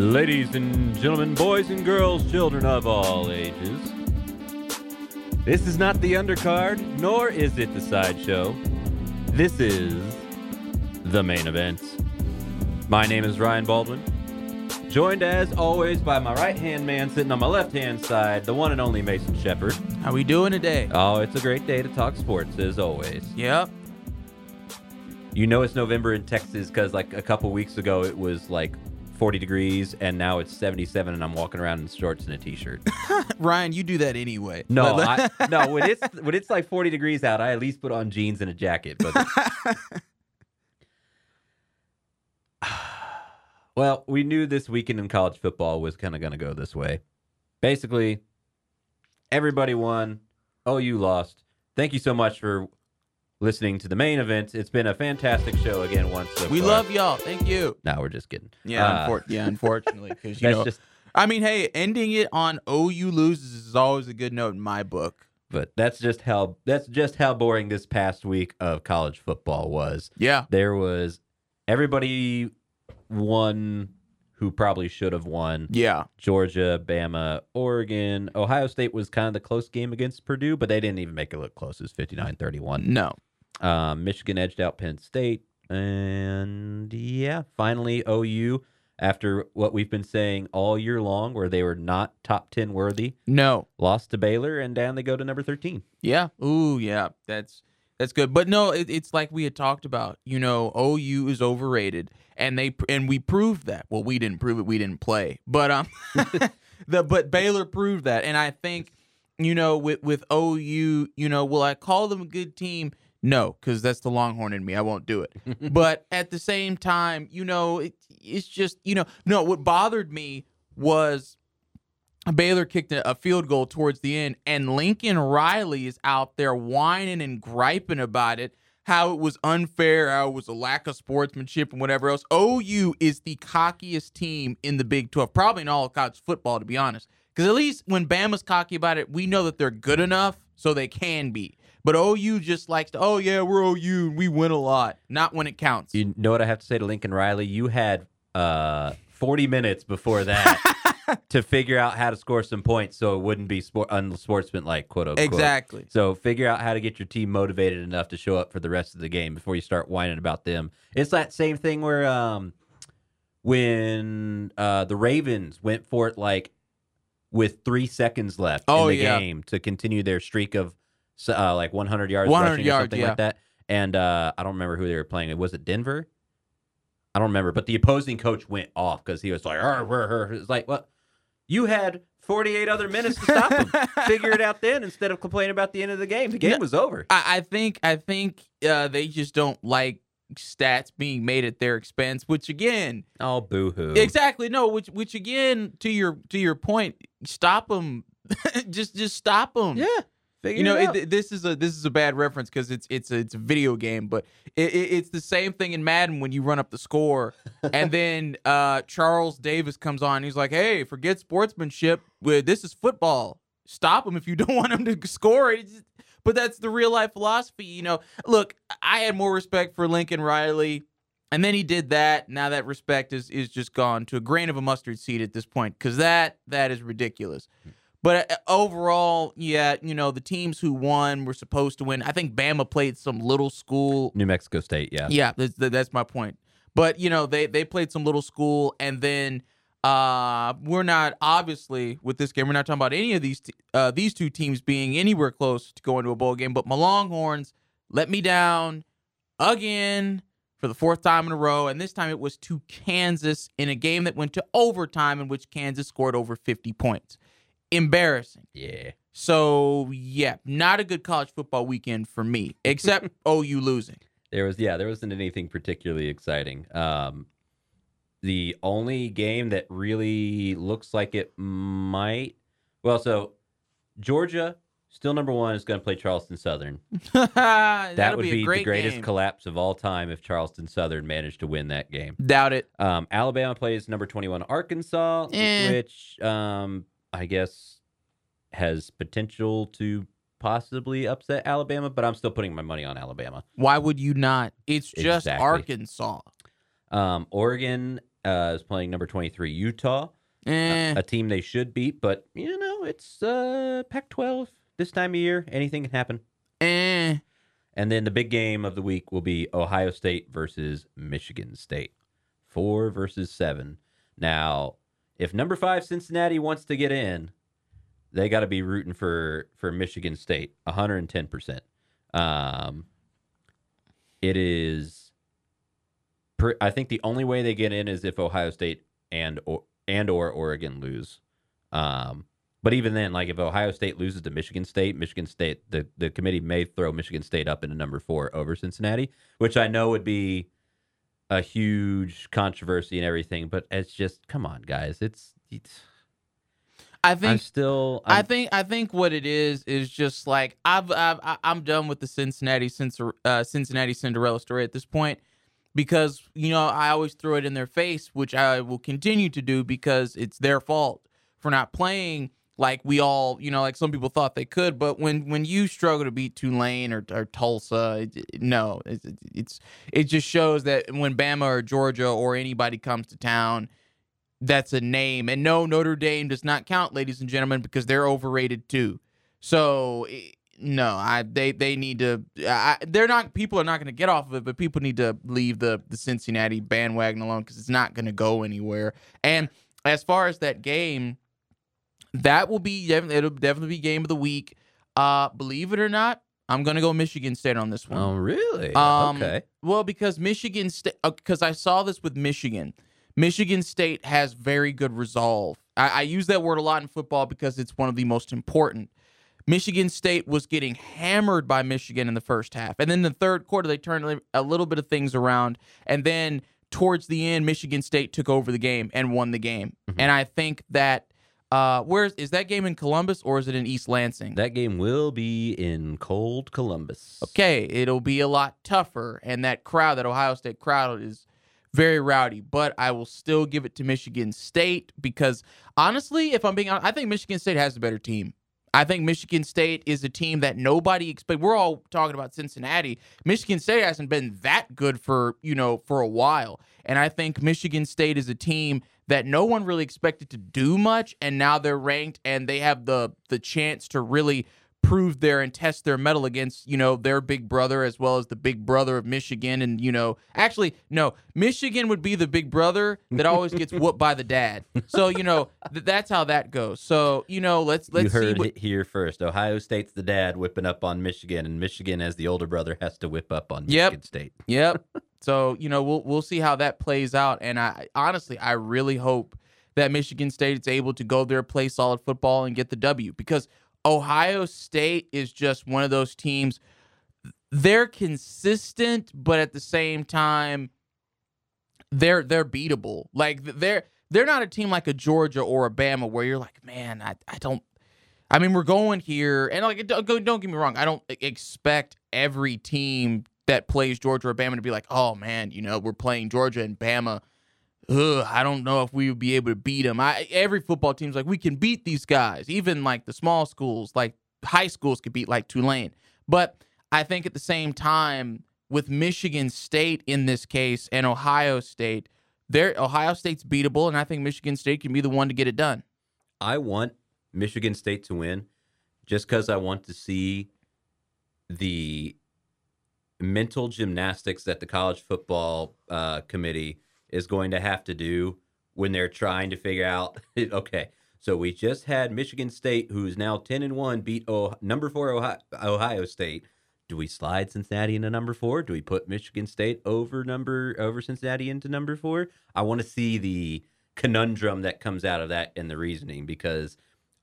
Ladies and gentlemen, boys and girls, children of all ages. This is not the undercard, nor is it the sideshow. This is the main event. My name is Ryan Baldwin, joined as always by my right hand man sitting on my left hand side, the one and only Mason Shepard. How we doing today? Oh, it's a great day to talk sports, as always. Yep. You know it's November in Texas because, like, a couple weeks ago it was like 40 degrees, and now it's 77, and I'm walking around in shorts and a t-shirt. Ryan, you do that anyway. No, I, no. When it's when it's like 40 degrees out, I at least put on jeans and a jacket. But well, we knew this weekend in college football was kind of going to go this way. Basically, everybody won. OU lost. Thank you so much for listening to the main event. It's been a fantastic show again. Once so we far. love y'all. Thank you. No, we're just kidding. Yeah, Uh, unfor- yeah. Unfortunately, because you know, just. I mean, hey, ending it on OU loses is always a good note in my book. But that's just how that's just how boring this past week of college football was. Yeah. There was everybody won who probably should have won. Yeah. Georgia, Bama, Oregon, Ohio State was kind of the close game against Purdue, but they didn't even make it look close. It was 59-31. No. Um, Michigan edged out Penn State, and yeah, finally OU after what we've been saying all year long, where they were not top ten worthy, No. lost to Baylor, and down they go to number thirteen. Yeah. Ooh, yeah. That's that's good. But no, it, it's like we had talked about. You know, OU is overrated, and they and we proved that. Well, we didn't prove it. We didn't play, but um, the but Baylor proved that, and I think you know with with OU, you know, will I call them a good team? No, because that's the Longhorn in me. I won't do it. but at the same time, you know, it, it's just you know, no. What bothered me was Baylor kicked a a field goal towards the end, and Lincoln Riley is out there whining and griping about it, how it was unfair, how it was a lack of sportsmanship and whatever else. OU is the cockiest team in the Big 12, probably in all of college football, to be honest. Because at least when Bama's cocky about it, we know that they're good enough so they can be. But OU just likes to, oh, yeah, we're OU and we win a lot. Not when it counts. You know what I have to say to Lincoln Riley? You had uh, 40 minutes before that to figure out how to score some points so it wouldn't be sport unsportsmanlike, quote unquote. exactly. So figure out how to get your team motivated enough to show up for the rest of the game before you start whining about them. It's that same thing where um, when uh, the Ravens went for it like with three seconds left Oh, in the yeah. game to continue their streak of uh, like 100 yards 100 rushing or something yeah. like that. And uh, I don't remember who they were playing. It. Was it Denver? I don't remember. But the opposing coach went off because he was like, it's like, what? You had 48 other minutes to stop him. Figure it out then instead of complaining about the end of the game. The game Yeah. was over. I, I think I think uh, they just don't like stats being made at their expense. Which again, Oh, boo hoo. exactly no. Which which again to your to your point, stop them. just just stop them. Yeah. Figure You know, it it, this is a this is a bad reference because it's it's a, it's a video game, but it, it, it's the same thing in Madden when you run up the score, and then uh, Charles Davis comes on. He's like, "Hey, forget sportsmanship. This is football. Stop him if you don't want him to score." Just- but that's the real life philosophy, you know. Look, I had more respect for Lincoln Riley, and then he did that. Now that respect is is just gone to a grain of a mustard seed at this point because that that is ridiculous. But uh, overall, yeah, you know, the teams who won were supposed to win. I think Bama played some little school. New Mexico State, yeah. Yeah, that's, that's my point. But, you know, they, they played some little school, and then uh, we're not, obviously, with this game, we're not talking about any of these t- uh, these two teams being anywhere close to going to a bowl game. But my Longhorns let me down again for the fourth time in a row. And this time it was to Kansas in a game that went to overtime in which Kansas scored over 50 points. Embarrassing. Yeah. So yeah, not a good college football weekend for me, except OU losing. There was yeah, there wasn't anything particularly exciting. Um the only game that really looks like it might well, so Georgia still number one is going to play Charleston Southern. that would be, be, the greatest game. collapse of all time if Charleston Southern managed to win that game. Doubt it. Um, Alabama plays number 21 Arkansas, Eh. which um, I guess has potential to possibly upset Alabama, but I'm still putting my money on Alabama. Why would you not? It's just Exactly. Arkansas. Um, Oregon uh, is playing number 23 Utah, Eh, a team they should beat, but you know it's uh, Pac-12 this time of year. Anything can happen. eh. And then the big game of the week will be Ohio State versus Michigan State. Four versus seven. Now, if number five Cincinnati wants to get in, they got to be rooting for for Michigan State, 110 percent. Um, it is. Per, I think the only way they get in is if Ohio State and or and or Oregon lose. Um, but even then, like if Ohio State loses to Michigan State, Michigan State, the, the committee may throw Michigan State up into number four over Cincinnati, which I know would be a huge controversy and everything. But it's just, come on, guys. It's, it's I I'm think still, i I'm, think I think what it is is just like I've, I've I- I'm done with the Cincinnati uh, Cincinnati Cinderella story at this point because you know I always throw it in their face, which I will continue to do because it's their fault for not playing like we all you know like some people thought they could. But when when you struggle to beat Tulane or, or Tulsa, it, it- no, it's, it's it just shows that when Bama or Georgia or anybody comes to town that's a name. And no, Notre Dame does not count, ladies and gentlemen, because they're overrated too. So eh, no, I they they need to. I, they're not. People are not going to get off of it, but people need to leave the the Cincinnati bandwagon alone because it's not going to go anywhere. And as far as that game, that will be definitely it'll definitely be game of the week. Uh, believe it or not, I'm going to go Michigan State on this one. oh, really? Um, okay. Well, because Michigan State, because I saw this with Michigan. Michigan State has very good resolve. I, I use that word a lot in football because it's one of the most important. Michigan State was getting hammered by Michigan in the first half. And then the third quarter, they turned a- little bit of things around. And then towards the end, Michigan State took over the game and won the game. Mhm. And I think that, uh, where is, is that game in Columbus or is it in East Lansing? That game will be in cold Columbus. okay, it'll be a lot tougher. And that crowd, that Ohio State crowd, is very rowdy. But I will still give it to Michigan State because honestly, if I'm being honest, I think Michigan State has the better team. I think Michigan State is a team that nobody expect. We're all talking about Cincinnati. Michigan State hasn't been that good for you know for a while, and I think Michigan State is a team that no one really expected to do much, and now they're ranked and they have the the chance to really prove their and test their mettle against you know their big brother as well as the big brother of Michigan and you know actually no Michigan would be the big brother that always gets whooped by the dad so you know th- that's how that goes so you know let's let's you heard what, it here first. Ohio State's the dad whipping up on Michigan, and Michigan, as the older brother, has to whip up on Yep. Michigan State. Yep. So you know we'll we'll see how that plays out, and I honestly I really hope that Michigan State is able to go there, play solid football, and get the W because Ohio State is just one of those teams. They're consistent, but at the same time, they're they're beatable. Like they're they're not a team like a Georgia or a Bama where you're like, man, I, I don't. I mean, we're going here, and like, don't, don't get me wrong. I don't expect every team that plays Georgia or Bama to be like, oh man, you know, we're playing Georgia and Bama. Ugh, I don't know if we would be able to beat them. I every football team's like, we can beat these guys. Even like the small schools, like high schools, could beat like Tulane. But I think at the same time, with Michigan State in this case and Ohio State, there Ohio State's beatable, and I think Michigan State can be the one to get it done. I want Michigan State to win just because I want to see the mental gymnastics that the college football uh, committee is going to have to do when they're trying to figure out okay so we just had michigan state who's now 10 and 1 beat number 4 ohio, ohio state. Do we slide cincinnati into number 4 do we put michigan state over number over cincinnati into number 4 i want to see the conundrum that comes out of that and the reasoning because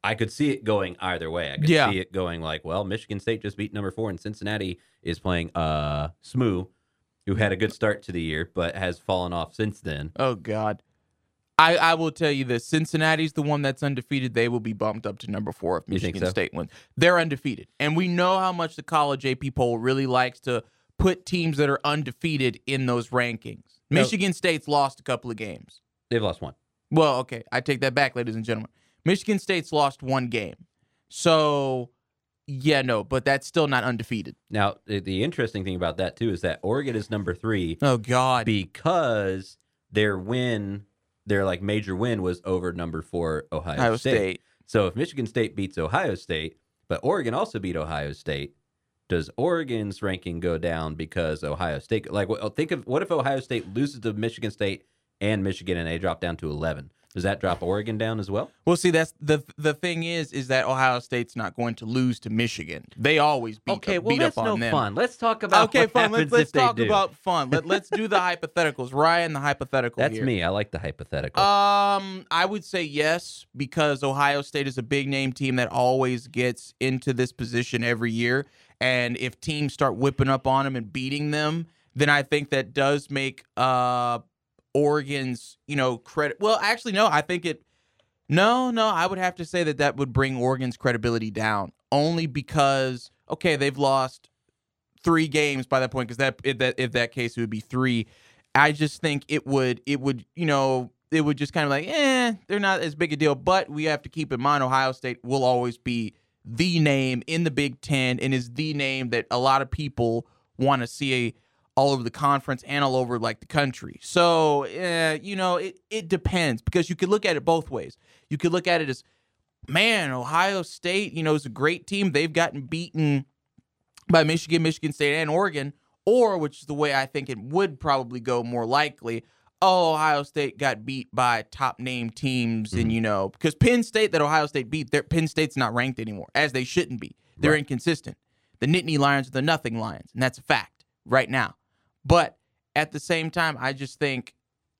I could see it going either way. I could Yeah. see it going like, well, Michigan State just beat number four, and Cincinnati is playing uh Smoo, who had a good start to the year but has fallen off since then. Oh God. I, I will tell you this: Cincinnati's the one that's undefeated. They will be bumped up to number four if Michigan so? State wins. They're undefeated, and we know how much the college AP poll really likes to put teams that are undefeated in those rankings. Michigan State's lost a couple of games. They've lost one. Well, okay, I take that back, ladies and gentlemen. Michigan State's lost one game, so yeah, no, but that's still not undefeated. Now, the, interesting thing about that too is that Oregon is number three Oh God, because their win, their like major win was over number four Ohio, Ohio State. State. So if Michigan State beats Ohio State, but Oregon also beat Ohio State, does Oregon's ranking go down because Ohio State? Like, what- think of what if Ohio State loses to Michigan State and Michigan, and they drop down to eleven? Does that drop Oregon down as well? Well, see, that's the the thing is, is that Ohio State's not going to lose to Michigan. They always beat, Okay, up, well beat that's up no them. fun. Let's talk about okay, fun. Let's, let's talk about fun. Let, let's do the hypotheticals. Ryan, the hypothetical. That's here. me. I like the hypothetical. Um, I would say yes because Ohio State is a big name team that always gets into this position every year, and if teams start whipping up on them and beating them, then I think that does make uh Oregon's you know credit. Well, actually, no, I think it. No, no, I would have to say that that would bring Oregon's credibility down only because okay, they've lost three games by that point because that if that if that case it would be three. I just think it would it would you know it would just kind of like eh they're not as big a deal. But we have to keep in mind Ohio State will always be the name in the Big Ten and is the name that a lot of people want to see all over the conference and all over like the country. So eh, you know it it depends because you could look at it both ways. You could look at it as man Ohio State you know is a great team. They've gotten beaten by Michigan, Michigan State, and Oregon, or which is the way I think it would probably go more likely. Oh, Ohio State got beat by top name teams, and Mhm. you know because Penn State that Ohio State beat, their Penn State's not ranked anymore, as they shouldn't be. They're Right. inconsistent. The Nittany Lions are the Nothing Lions, and that's a fact right now. But at the same time, I just think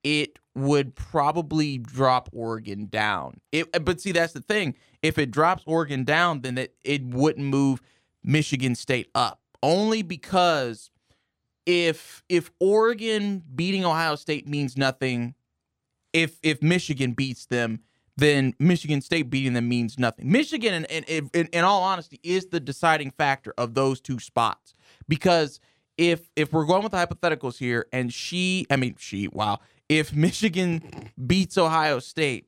it would probably drop Oregon down. It, uh, but see, that's the thing. If it drops Oregon down, then it, it wouldn't move Michigan State up. Only because if if Oregon beating Ohio State means nothing, if if Michigan beats them, then Michigan State beating them means nothing. Michigan, in, in, in, in all honesty, is the deciding factor of those two spots because if if we're going with the hypotheticals here, and she, I mean she, wow, if Michigan beats Ohio State,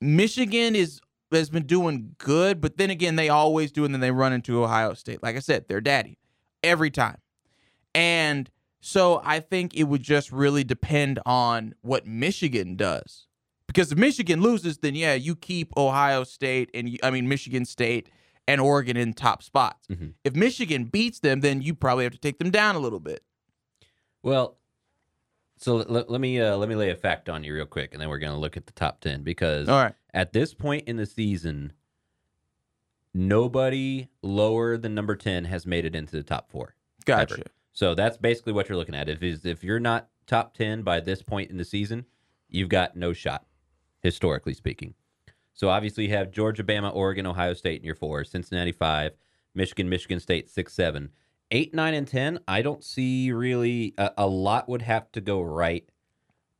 Michigan is has been doing good, but then again, they always do, and then they run into Ohio State. Like I said, their daddy every time, and so I think it would just really depend on what Michigan does. Because if Michigan loses, then yeah, you keep Ohio State and I mean Michigan State and Oregon in top spots. Mhm. If Michigan beats them, then you probably have to take them down a little bit. Well, so let, let me uh, let me lay a fact on you real quick, and then we're gonna look at the top ten because All right. at this point in the season, nobody lower than number ten has made it into the top four. Gotcha. ever. So that's basically what you're looking at. If is if you're not top ten by this point in the season, you've got no shot, historically speaking. So obviously you have Georgia, Bama, Oregon, Ohio State in your four, Cincinnati five, Michigan, Michigan State six, seven, eight, nine, and ten. I don't see really a, a lot would have to go right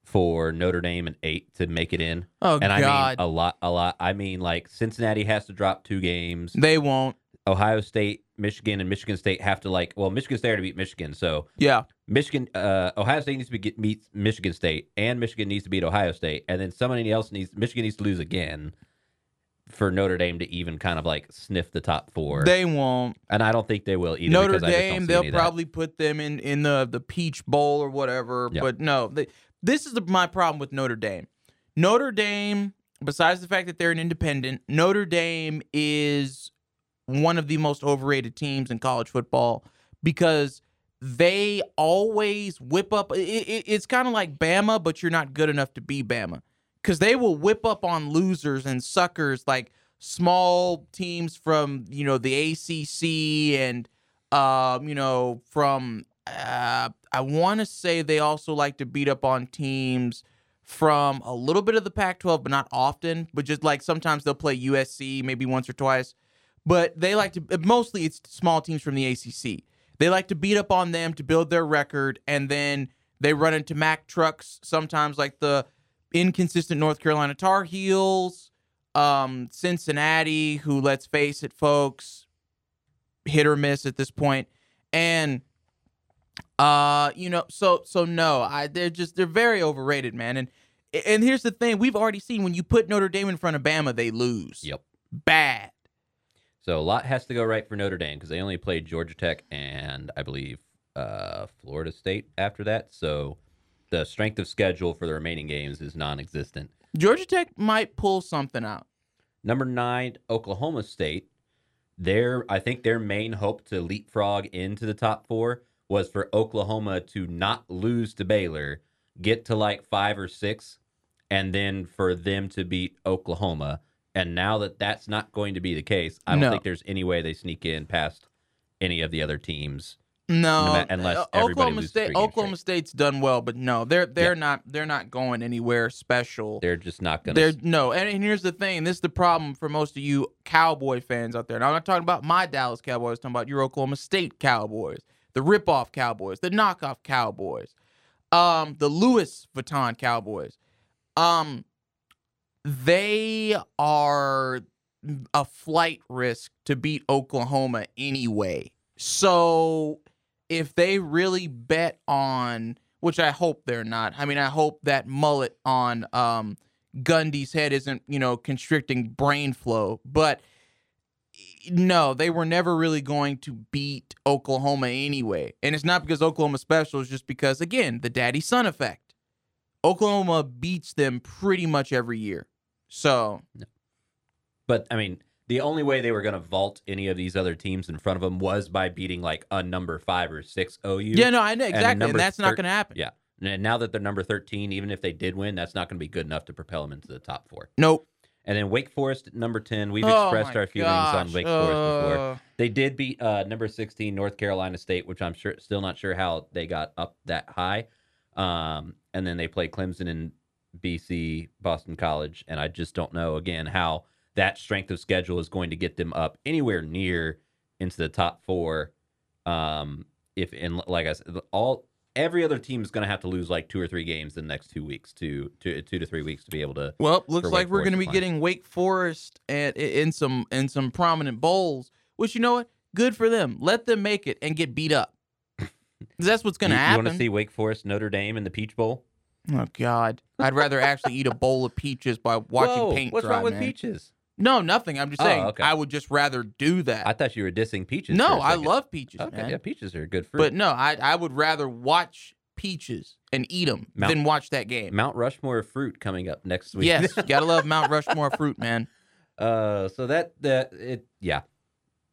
for Notre Dame and eight to make it in. Oh and I God, mean a lot, a lot. I mean like Cincinnati has to drop two games. they won't. Ohio State, Michigan, and Michigan State have to like. Well, Michigan State to beat Michigan, so Yeah, Michigan, uh, Ohio State needs to be, meet Michigan State, and Michigan needs to beat Ohio State, and then somebody else needs Michigan needs to lose again for Notre Dame to even kind of like sniff the top four. they won't. and I don't think they will either. Notre because I just don't Dame, they'll any of that. probably put them in in the the Peach Bowl or whatever. Yep. But no, they, this is the, my problem with Notre Dame. Notre Dame, besides the fact that they're an independent, Notre Dame is one of the most overrated teams in college football because they always whip up. It, it, it's kind of like Bama, but you're not good enough to be Bama because they will whip up on losers and suckers like small teams from you know the ACC and um you know from uh, I want to say they also like to beat up on teams from a little bit of the Pac-12, but not often. But just like sometimes they'll play USC maybe once or twice. But they like to mostly it's small teams from the ACC. They like to beat up on them to build their record, and then they run into Mac trucks sometimes, like the inconsistent North Carolina Tar Heels, um, Cincinnati, who let's face it, folks, hit or miss at this point, and uh, you know, so so no, I they're just they're very overrated, man. And and here's the thing: we've already seen when you put Notre Dame in front of Bama, they lose. Yep. Bad. So a lot has to go right for Notre Dame because they only played Georgia Tech and I believe uh, Florida State after that. So the strength of schedule for the remaining games is non-existent. Georgia Tech might pull something out. Number nine, Oklahoma State. Their I think their main hope to leapfrog into the top four was for Oklahoma to not lose to Baylor, get to like five or six, and then for them to beat Oklahoma. And now that that's not going to be the case, I don't No. think there's any way they sneak in past any of the other teams. No, unless uh, Oklahoma State. Oklahoma State's done well, but no, they're they're not they're not going anywhere special. They're just not going They're no, and, and here's the thing. This is the problem for most of you Cowboy fans out there. Now I'm not talking about my Dallas Cowboys. I'm talking about your Oklahoma State Cowboys, the ripoff Cowboys, the knockoff Cowboys, um, the Louis Vuitton Cowboys. Um, they are a flight risk to beat Oklahoma anyway. So if they really bet on, which I hope they're not. I mean, I hope that mullet on um, Gundy's head isn't, you know, constricting brain flow. But no, they were never really going to beat Oklahoma anyway. And it's not because Oklahoma special, it's just because, again, the daddy son effect. Oklahoma beats them pretty much every year. So, But I mean, the only way they were going to vault any of these other teams in front of them was by beating like a number five or six OU. yeah, no, I know exactly. And, number that's not going to happen. Yeah. And now that they're number 13, even if they did win, that's not going to be good enough to propel them into the top four. Nope. And then Wake Forest number 10. We've Oh expressed our feelings on gosh, Wake Forest before. uh, They did beat uh, number 16, North Carolina State, which I'm sure still not sure how they got up that high. Um, and then they played Clemson and BC, Boston College. And I just don't know, again, how that strength of schedule is going to get them up anywhere near into the top four. Um, if, and like I said, all every other team is going to have to lose like two or three games in the next two weeks to, to two to three weeks to be able to Well, looks like we're going to be climb. getting Wake Forest at in some in some prominent bowls. Which you know what? Good for them. Let them make it and get beat up. that's what's going to happen. You want to see Wake Forest, Notre Dame in the Peach Bowl? Oh God, I'd rather actually eat a bowl of peaches by watching Whoa, paint What's dry. wrong with man. peaches? No, nothing. I'm just Oh, saying okay. I would just rather do that. I thought you were dissing peaches. for no, a I second. love peaches, Okay, man. yeah, peaches are a good fruit. But no, I I would rather watch peaches and eat them Mount- than watch that game. Mount Rushmore of fruit coming up next week. Yes, gotta love Mount Rushmore fruit, man. uh, so that that it yeah,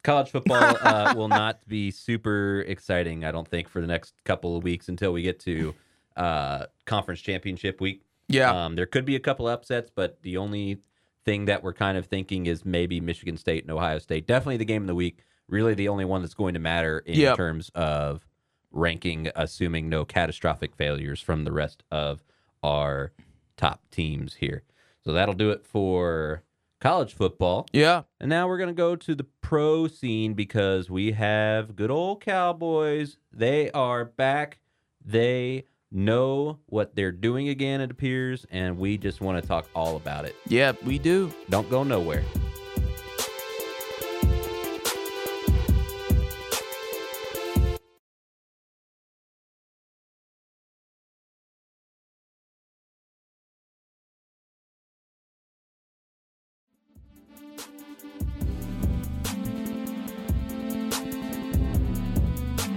college football uh, will not be super exciting. I don't think for the next couple of weeks until we get to uh conference championship week. Yeah, Um, there could be a couple upsets, but the only thing that we're kind of thinking is maybe Michigan State and Ohio State. Definitely the game of the week. Really, the only one that's going to matter in Yep. terms of ranking, assuming no catastrophic failures from the rest of our top teams here. So that'll do it for college football. yeah. And now we're going to go to the pro scene because we have good old Cowboys. They are back. They know what they're doing again, it appears, and we just want to talk all about it. Yeah, we do. Don't go nowhere.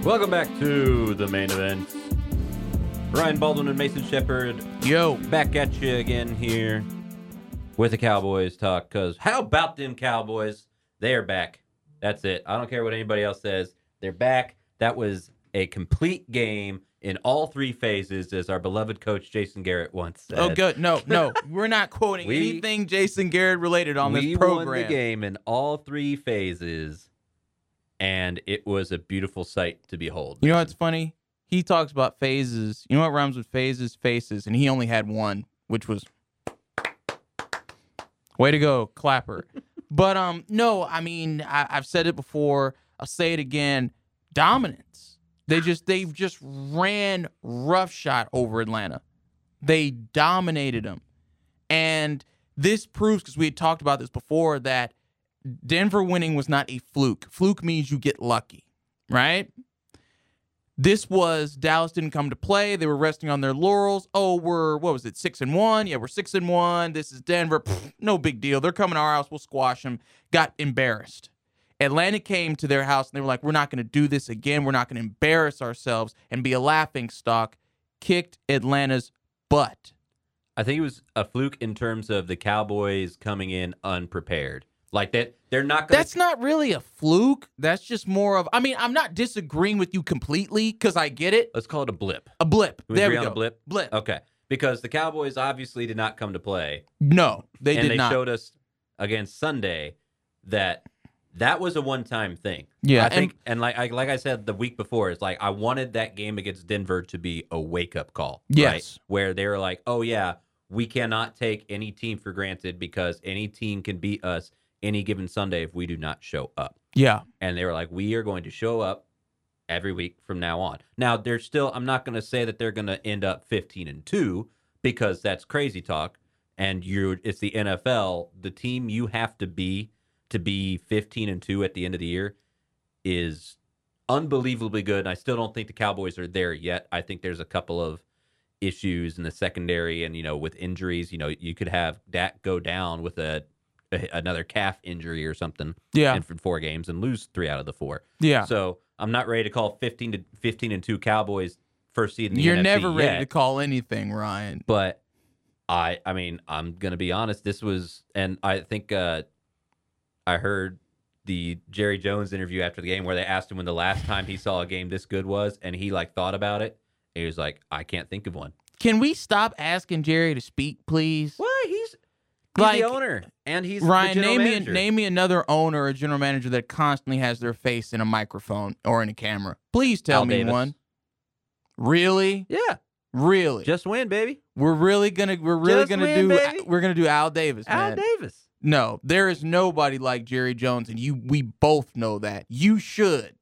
Welcome back to the main event. Ryan Baldwin and Mason Shepard Yo, back at you again here with the Cowboys talk. Because how about them Cowboys? They are back. That's it. I don't care what anybody else says. They're back. That was a complete game in all three phases, as our beloved coach Jason Garrett once said. oh good. No, no, we're not quoting We- anything Jason Garrett related on this program. we won the game in all three phases, and it was a beautiful sight to behold. You know what's funny? He talks about phases. You know what rhymes with phases? Faces, and he only had one, which was way to go, clapper. but um, no, I mean I, I've said it before. I'll say it again. Dominance. They just they've just ran roughshod over Atlanta. They dominated them, and this proves because we had talked about this before that Denver winning was not a fluke. Fluke means you get lucky, right? This was Dallas didn't come to play. They were resting on their laurels. Oh, we're what was it, six and one? Yeah, we're six and one. This is Denver. Pfft, no big deal. They're coming to our house. We'll squash them. Got embarrassed. Atlanta came to their house and they were like, "We're not going to do this again. We're not going to embarrass ourselves and be a laughing stock kicked Atlanta's butt. I think it was a fluke in terms of the Cowboys coming in unprepared. Like that, they're not Gonna... That's not really a fluke. That's just more of. I mean, I'm not disagreeing with you completely because I get it. Let's call it a blip. A blip. We there agree we on go. a blip? Blip. Okay, because the Cowboys obviously did not come to play, No, they and did they not. showed us against Sunday that that was a one-time thing. yeah, I think, and, like I, like I said the week before, it's like I wanted that game against Denver to be a wake-up call. Right? Yes. where they were like, "Oh yeah, we cannot take any team for granted because any team can beat us any given Sunday if we do not show up." yeah, and they were like, "We are going to show up every week from now on." Now, they're still. I'm not going to say that they're going to end up 15 and two because that's crazy talk. And you, it's the NFL. The team you have to be to be 15 and two at the end of the year is unbelievably good. And I still don't think the Cowboys are there yet. I think there's a couple of issues in the secondary, and you know, with injuries, you know, you could have Dak go down with a, a another calf injury or something yeah, in for four games and lose three out of the four. yeah. So I'm not ready to call 15 to 15 and two Cowboys first seed in the You're NFC never ready yet, to call anything, Ryan. But I, I mean, I'm gonna be honest. This was, and I think uh, I heard the Jerry Jones interview after the game where they asked him when the last time he saw a game this good was, and he like thought about it. He was like, I can't think of one. Can we stop asking Jerry to speak, please? Why? He's, Like, the owner, and he's Ryan, name me name me another owner or general manager that constantly has their face in a microphone or in a camera. Please tell Al me Davis. one. Really? Yeah, Really? just win, baby. we're really gonna we're really Just gonna win, do baby. we're gonna do Al Davis, Al man. Davis. No, there is nobody like Jerry Jones, and you we both know that. You should.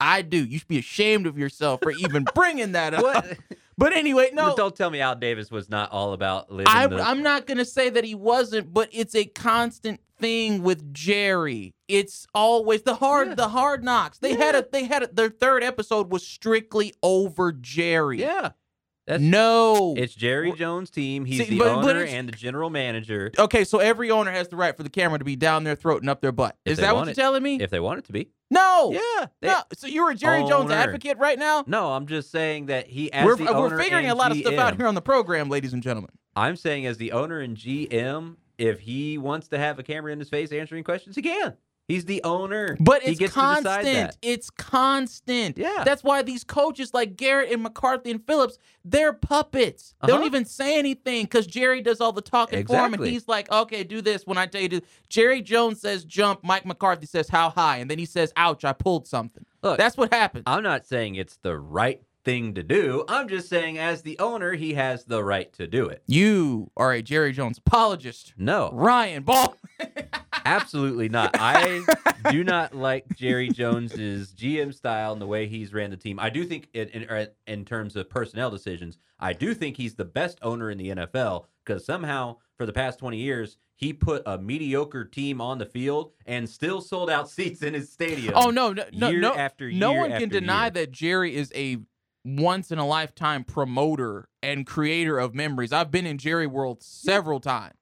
I do. You should be ashamed of yourself for even bringing that up. What? But anyway, no. But don't tell me Al Davis was not all about living. I, the, I'm not going to say that he wasn't, but it's a constant thing with Jerry. It's always the hard, Yeah. the hard knocks. They had a, they had a, their third episode was strictly over Jerry. yeah. That's no. It's Jerry Jones' team. He's See, the but- owner and the general manager. okay, so every owner has the right for the camera to be down their throat and up their butt. If Is that what want you're telling me? If they want it to be. No. Yeah. they- no. So you're a Jerry Jones advocate right now? No, I'm just saying that he as We're, the we're owner figuring a lot of stuff out here on the program, ladies and gentlemen. I'm saying as the owner and GM, if he wants to have a camera in his face answering questions, he can. He's the owner. But he it's gets constant. It's constant. Yeah. That's why these coaches like Garrett and McCarthy and Phillips, they're puppets. They don't Uh-huh. even say anything because Jerry does all the talking for him, and he's like, "Okay, do this." When I tell you to, Jerry Jones says jump, Mike McCarthy says how high, and then he says, "Ouch, I pulled something." Look, That's what happens. I'm not saying it's the right thing to do. I'm just saying as the owner, he has the right to do it. you are a Jerry Jones apologist, No. Ryan Ball. Absolutely not. I do not like Jerry Jones's GM style and the way he's ran the team. I do think, in, in, in terms of personnel decisions, I do think he's the best owner in the NFL because somehow for the past 20 years, he put a mediocre team on the field and still sold out seats in his stadium. Oh no, no, no, year no. after no one can deny year. that Jerry is a once in a lifetime promoter and creator of memories. I've been in Jerry World several times.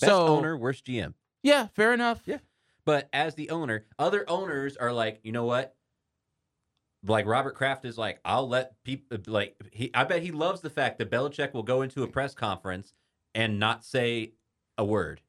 Best so owner, worst GM. yeah, fair enough. Yeah. But as the owner, other owners are like, you know what? Like Robert Kraft is like, I'll let people like he. I bet he loves the fact that Belichick will go into a press conference and not say a word,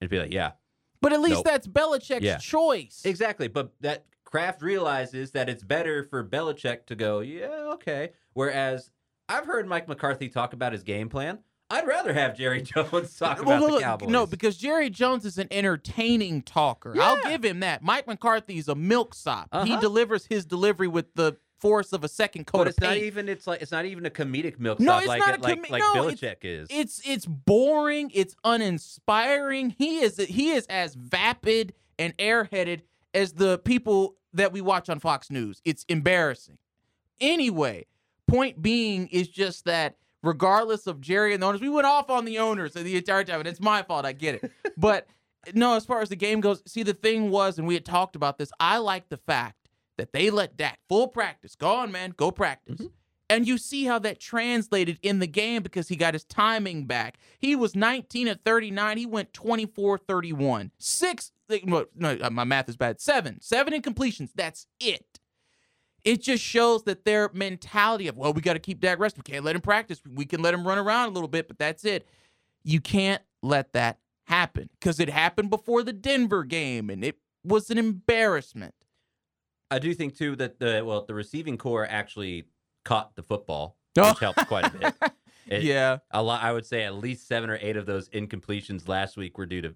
and be like, yeah, But at least Nope. that's Belichick's Yeah. choice. exactly. But that Kraft realizes that it's better for Belichick to go, yeah, okay. Whereas I've heard Mike McCarthy talk about his game plan. I'd rather have Jerry Jones talk Well, about look, the Cowboys. No, because Jerry Jones is an entertaining talker. I'll give him that. Mike McCarthy is a milksop. He Uh-huh. delivers his delivery with the force of a second coat but of it's not even. It's like it's not even a comedic milk No, it's like not it, a like comi- like no, it's- Belichick is. it's it's boring. It's uninspiring. He is he is as vapid and airheaded as the people that we watch on Fox News. It's embarrassing. Anyway, point being is just that regardless of Jerry and the owners, we went off on the owners the entire time, and it's my fault. I get it, but no, as far as the game goes, see the thing was, and we had talked about this. I like the fact that they let Dak full practice. Go on, man, go practice. Mm-hmm. And you see how that translated in the game because he got his timing back. He was 19 at 39. He went 24 31. Six, no, no, uh, my math is bad. Seven. Seven incompletions. That's it. it just shows that their mentality of, well, we got to keep Dak rested. We can't let him practice. We can let him run around a little bit, but that's it. You can't let that happen because it happened before the Denver game and it was an embarrassment. I do think too that the well the receiving corps actually caught the football, Oh. which helped quite a bit. It- yeah. A lot, I would say, at least seven or eight of those incompletions last week were due to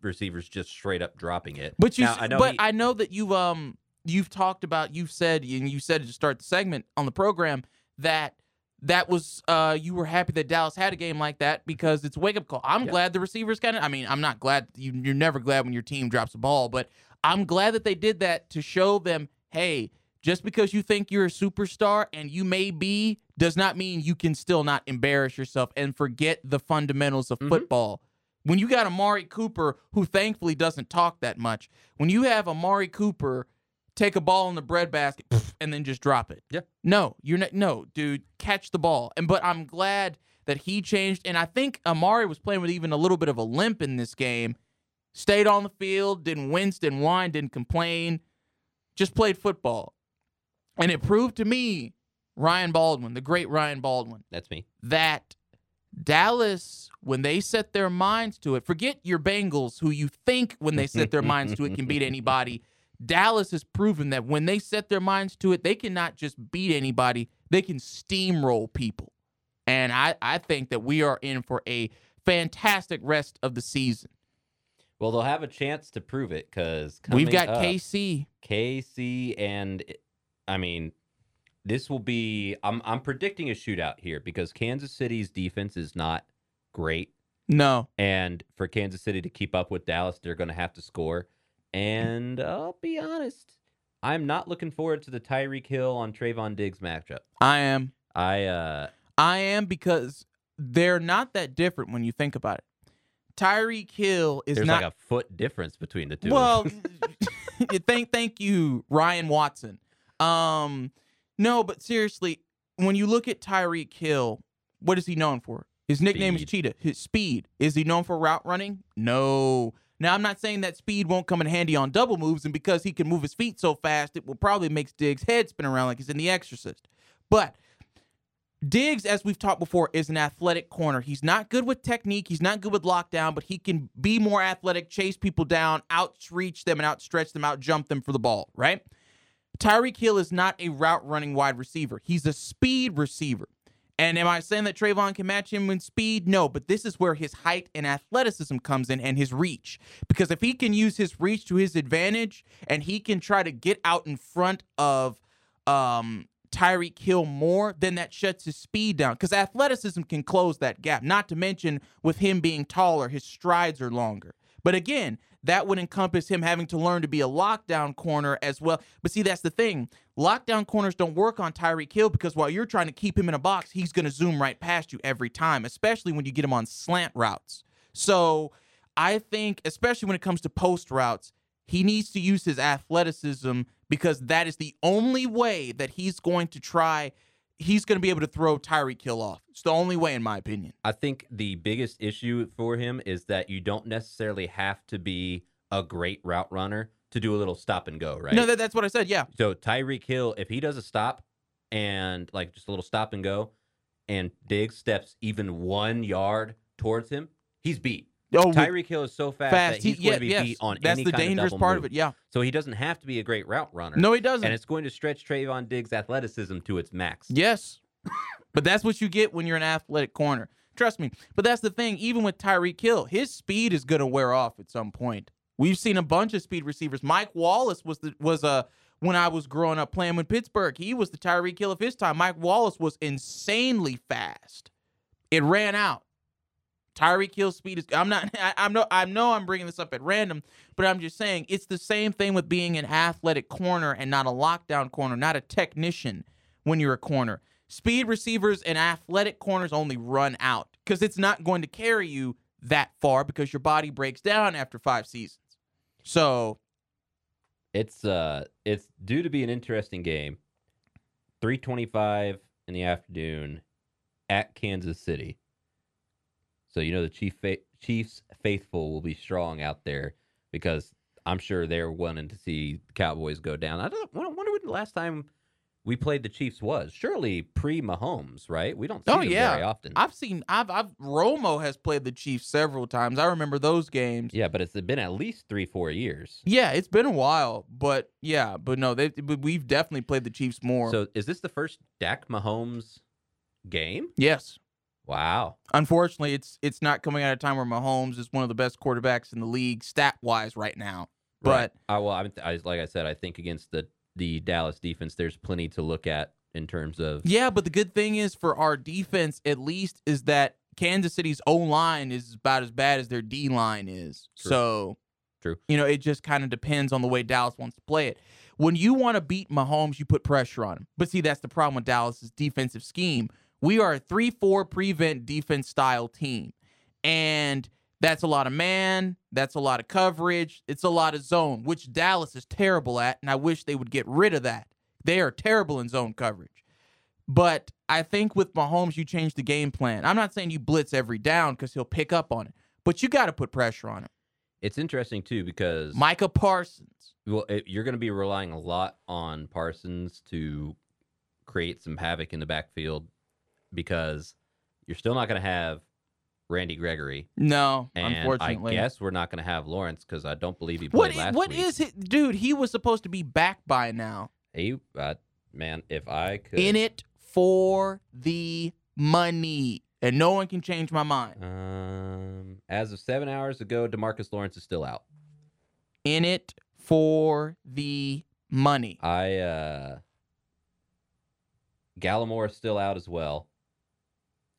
receivers just straight up dropping it. But you, Now, I know but he- I know that you um you've talked about you've said and you said to start the segment on the program that that was uh you were happy that Dallas had a game like that because it's a wake up call. I'm Yeah. glad the receivers kind of. I mean, I'm not glad you you're never glad when your team drops a ball, but I'm glad that they did that to show them, hey, just because you think you're a superstar and you may be does not mean you can still not embarrass yourself and forget the fundamentals of Mhm. football. When you got Amari Cooper, who thankfully doesn't talk that much, when you have Amari Cooper take a ball in the breadbasket and then just drop it. Yeah. No, you're not. No, dude, catch the ball. And but I'm glad that he changed. And I think Amari was playing with even a little bit of a limp in this game. Stayed on the field, didn't wince, didn't whine, didn't complain, just played football. And it proved to me, Ryan Baldwin, the great Ryan Baldwin, That's me. that Dallas, when they set their minds to it, forget your Bengals, who you think when they set their minds to it can beat anybody. Dallas has proven that when they set their minds to it, they cannot just beat anybody, they can steamroll people. And I, I think that we are in for a fantastic rest of the season. Well, they'll have a chance to prove it because We've got up, KC. KC, and I mean, this will be. I'm I'm predicting a shootout here because Kansas City's defense is not great, No. and for Kansas City to keep up with Dallas, they're going to have to score. And I'll be honest, I'm not looking forward to the Tyreek Hill on Trevon Diggs matchup. I am. I uh I am because they're not that different when you think about it. Tyreek Hill is there's not like a foot difference between the two. Well, thank thank you, Ryan Watson. Um, no, but seriously, when you look at Tyreek Hill, what is he known for? His nickname is Cheetah. His speed. Is he known for route running? No. Now I'm not saying that speed won't come in handy on double moves, and because he can move his feet so fast, it will probably make Diggs' head spin around like he's in The Exorcist. But Diggs, as we've talked before, is an athletic corner. He's not good with technique. He's not good with lockdown, but he can be more athletic, chase people down, outreach them, and outstretch them, outjump them for the ball, right? Tyreek Hill is not a route running wide receiver. He's a speed receiver. And am I saying that Trevon can match him in speed? No, but this is where his height and athleticism comes in and his reach. Because if he can use his reach to his advantage and he can try to get out in front of um, Tyreek Hill more, then that shuts his speed down. Because athleticism can close that gap. Not to mention, with him being taller, his strides are longer. But again, that would encompass him having to learn to be a lockdown corner as well. But see, that's the thing. Lockdown corners don't work on Tyreek Hill because while you're trying to keep him in a box, he's going to zoom right past you every time, especially when you get him on slant routes. So I think, especially when it comes to post routes, he needs to use his athleticism because that is the only way that he's going to try. He's going to be able to throw Tyreek Hill off. It's the only way, in my opinion. I think the biggest issue for him is that you don't necessarily have to be a great route runner to do a little stop and go, right? No, that, that's what I said. Yeah. so Tyreek Hill, if he does a stop and like just a little stop and go, and Diggs steps even one yard towards him, he's beat. Oh, Tyreek Hill is so fast, fast. that he's he, going yeah, to be yes. beat on That's any the kind dangerous double part of it. Yeah. So he doesn't have to be a great route runner. No, he doesn't. and it's going to stretch Trevon Diggs' athleticism to its max. Yes. but that's what you get when you're an athletic corner. Trust me. But that's the thing. Even with Tyreek Hill, his speed is going to wear off at some point. We've seen a bunch of speed receivers. Mike Wallace was the was a when I was growing up playing with Pittsburgh. He was the Tyreek Hill of his time. Mike Wallace was insanely fast. It ran out. Tyreek Hill speed is. I'm not. I, I'm no. I know I'm bringing this up at random, but I'm just saying it's the same thing with being an athletic corner and not a lockdown corner, not a technician. When you're a corner, speed receivers and athletic corners only run out because it's not going to carry you that far because your body breaks down after five seasons. So It's uh it's due to be an interesting game. 325 in the afternoon at Kansas City. So you know the Chief fa- Chiefs faithful will be strong out there because I'm sure they're wanting to see the Cowboys go down. I don't I wonder when the last time we played the Chiefs was surely pre Mahomes, right? We don't see Oh, them yeah. very often. I've seen I've I've Romo has played the Chiefs several times. I remember those games. yeah, but it's been at least three, four years. Yeah, it's been a while, but yeah, but no, they but we've definitely played the Chiefs more. So is this the first Dak Mahomes game? yes. Wow. Unfortunately, it's it's not coming at a time where Mahomes is one of the best quarterbacks in the league stat wise right now. But Right. I, well, I, I, like I said, I think against the the Dallas defense, there's plenty to look at in terms of yeah, but the good thing is for our defense, at least, is that Kansas City's O line is about as bad as their D line is. True. So True. You know, it just kind of depends on the way Dallas wants to play it. When you want to beat Mahomes, you put pressure on him. But see, that's the problem with Dallas's defensive scheme. We are a 3 4 prevent defense style team. And that's a lot of man. That's a lot of coverage. It's a lot of zone, which Dallas is terrible at. And I wish they would get rid of that. They are terrible in zone coverage. But I think with Mahomes, you change the game plan. I'm not saying you blitz every down because he'll pick up on it, but you got to put pressure on him. it's interesting too because Micah Parsons. well, it, you're going to be relying a lot on Parsons to create some havoc in the backfield because you're still not going to have Randy Gregory, No, and unfortunately. I guess we're not going to have Lawrence because I don't believe he played i- last what week. is it, dude? He was supposed to be back by now. He, uh, man, if I could In it for the money, and no one can change my mind. Um, as of seven hours ago, Demarcus Lawrence is still out. In it for the money. I uh Gallimore is still out as well.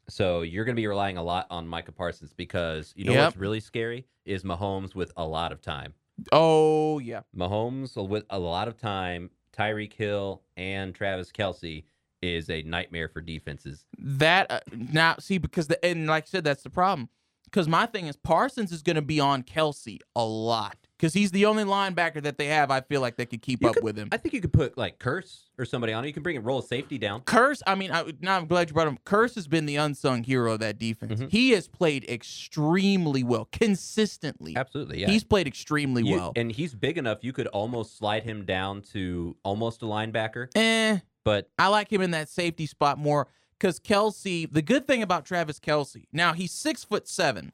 So you're going to be relying a lot on Micah Parsons because you know Yep. what's really scary is Mahomes with a lot of time. Oh yeah, Mahomes with a lot of time, Tyreek Hill and Travis Kelce is a nightmare for defenses. that uh, now see because the and like I said, that's the problem. Because my thing is Parsons is going to be on Kelce a lot because he's the only linebacker that they have. I feel like they could keep You up could- with him. I think you could put like Kearse or somebody on it. You can bring a roll of safety down. Kearse, I mean, I, now I'm glad you brought him. Kearse has been the unsung hero of that defense. Mhm. He has played extremely well, consistently. Absolutely, yeah. He's played extremely You- well. and he's big enough you could almost slide him down to almost a linebacker. eh, But I like him in that safety spot more because Kelce. The good thing about Travis Kelce, now he's six foot seven,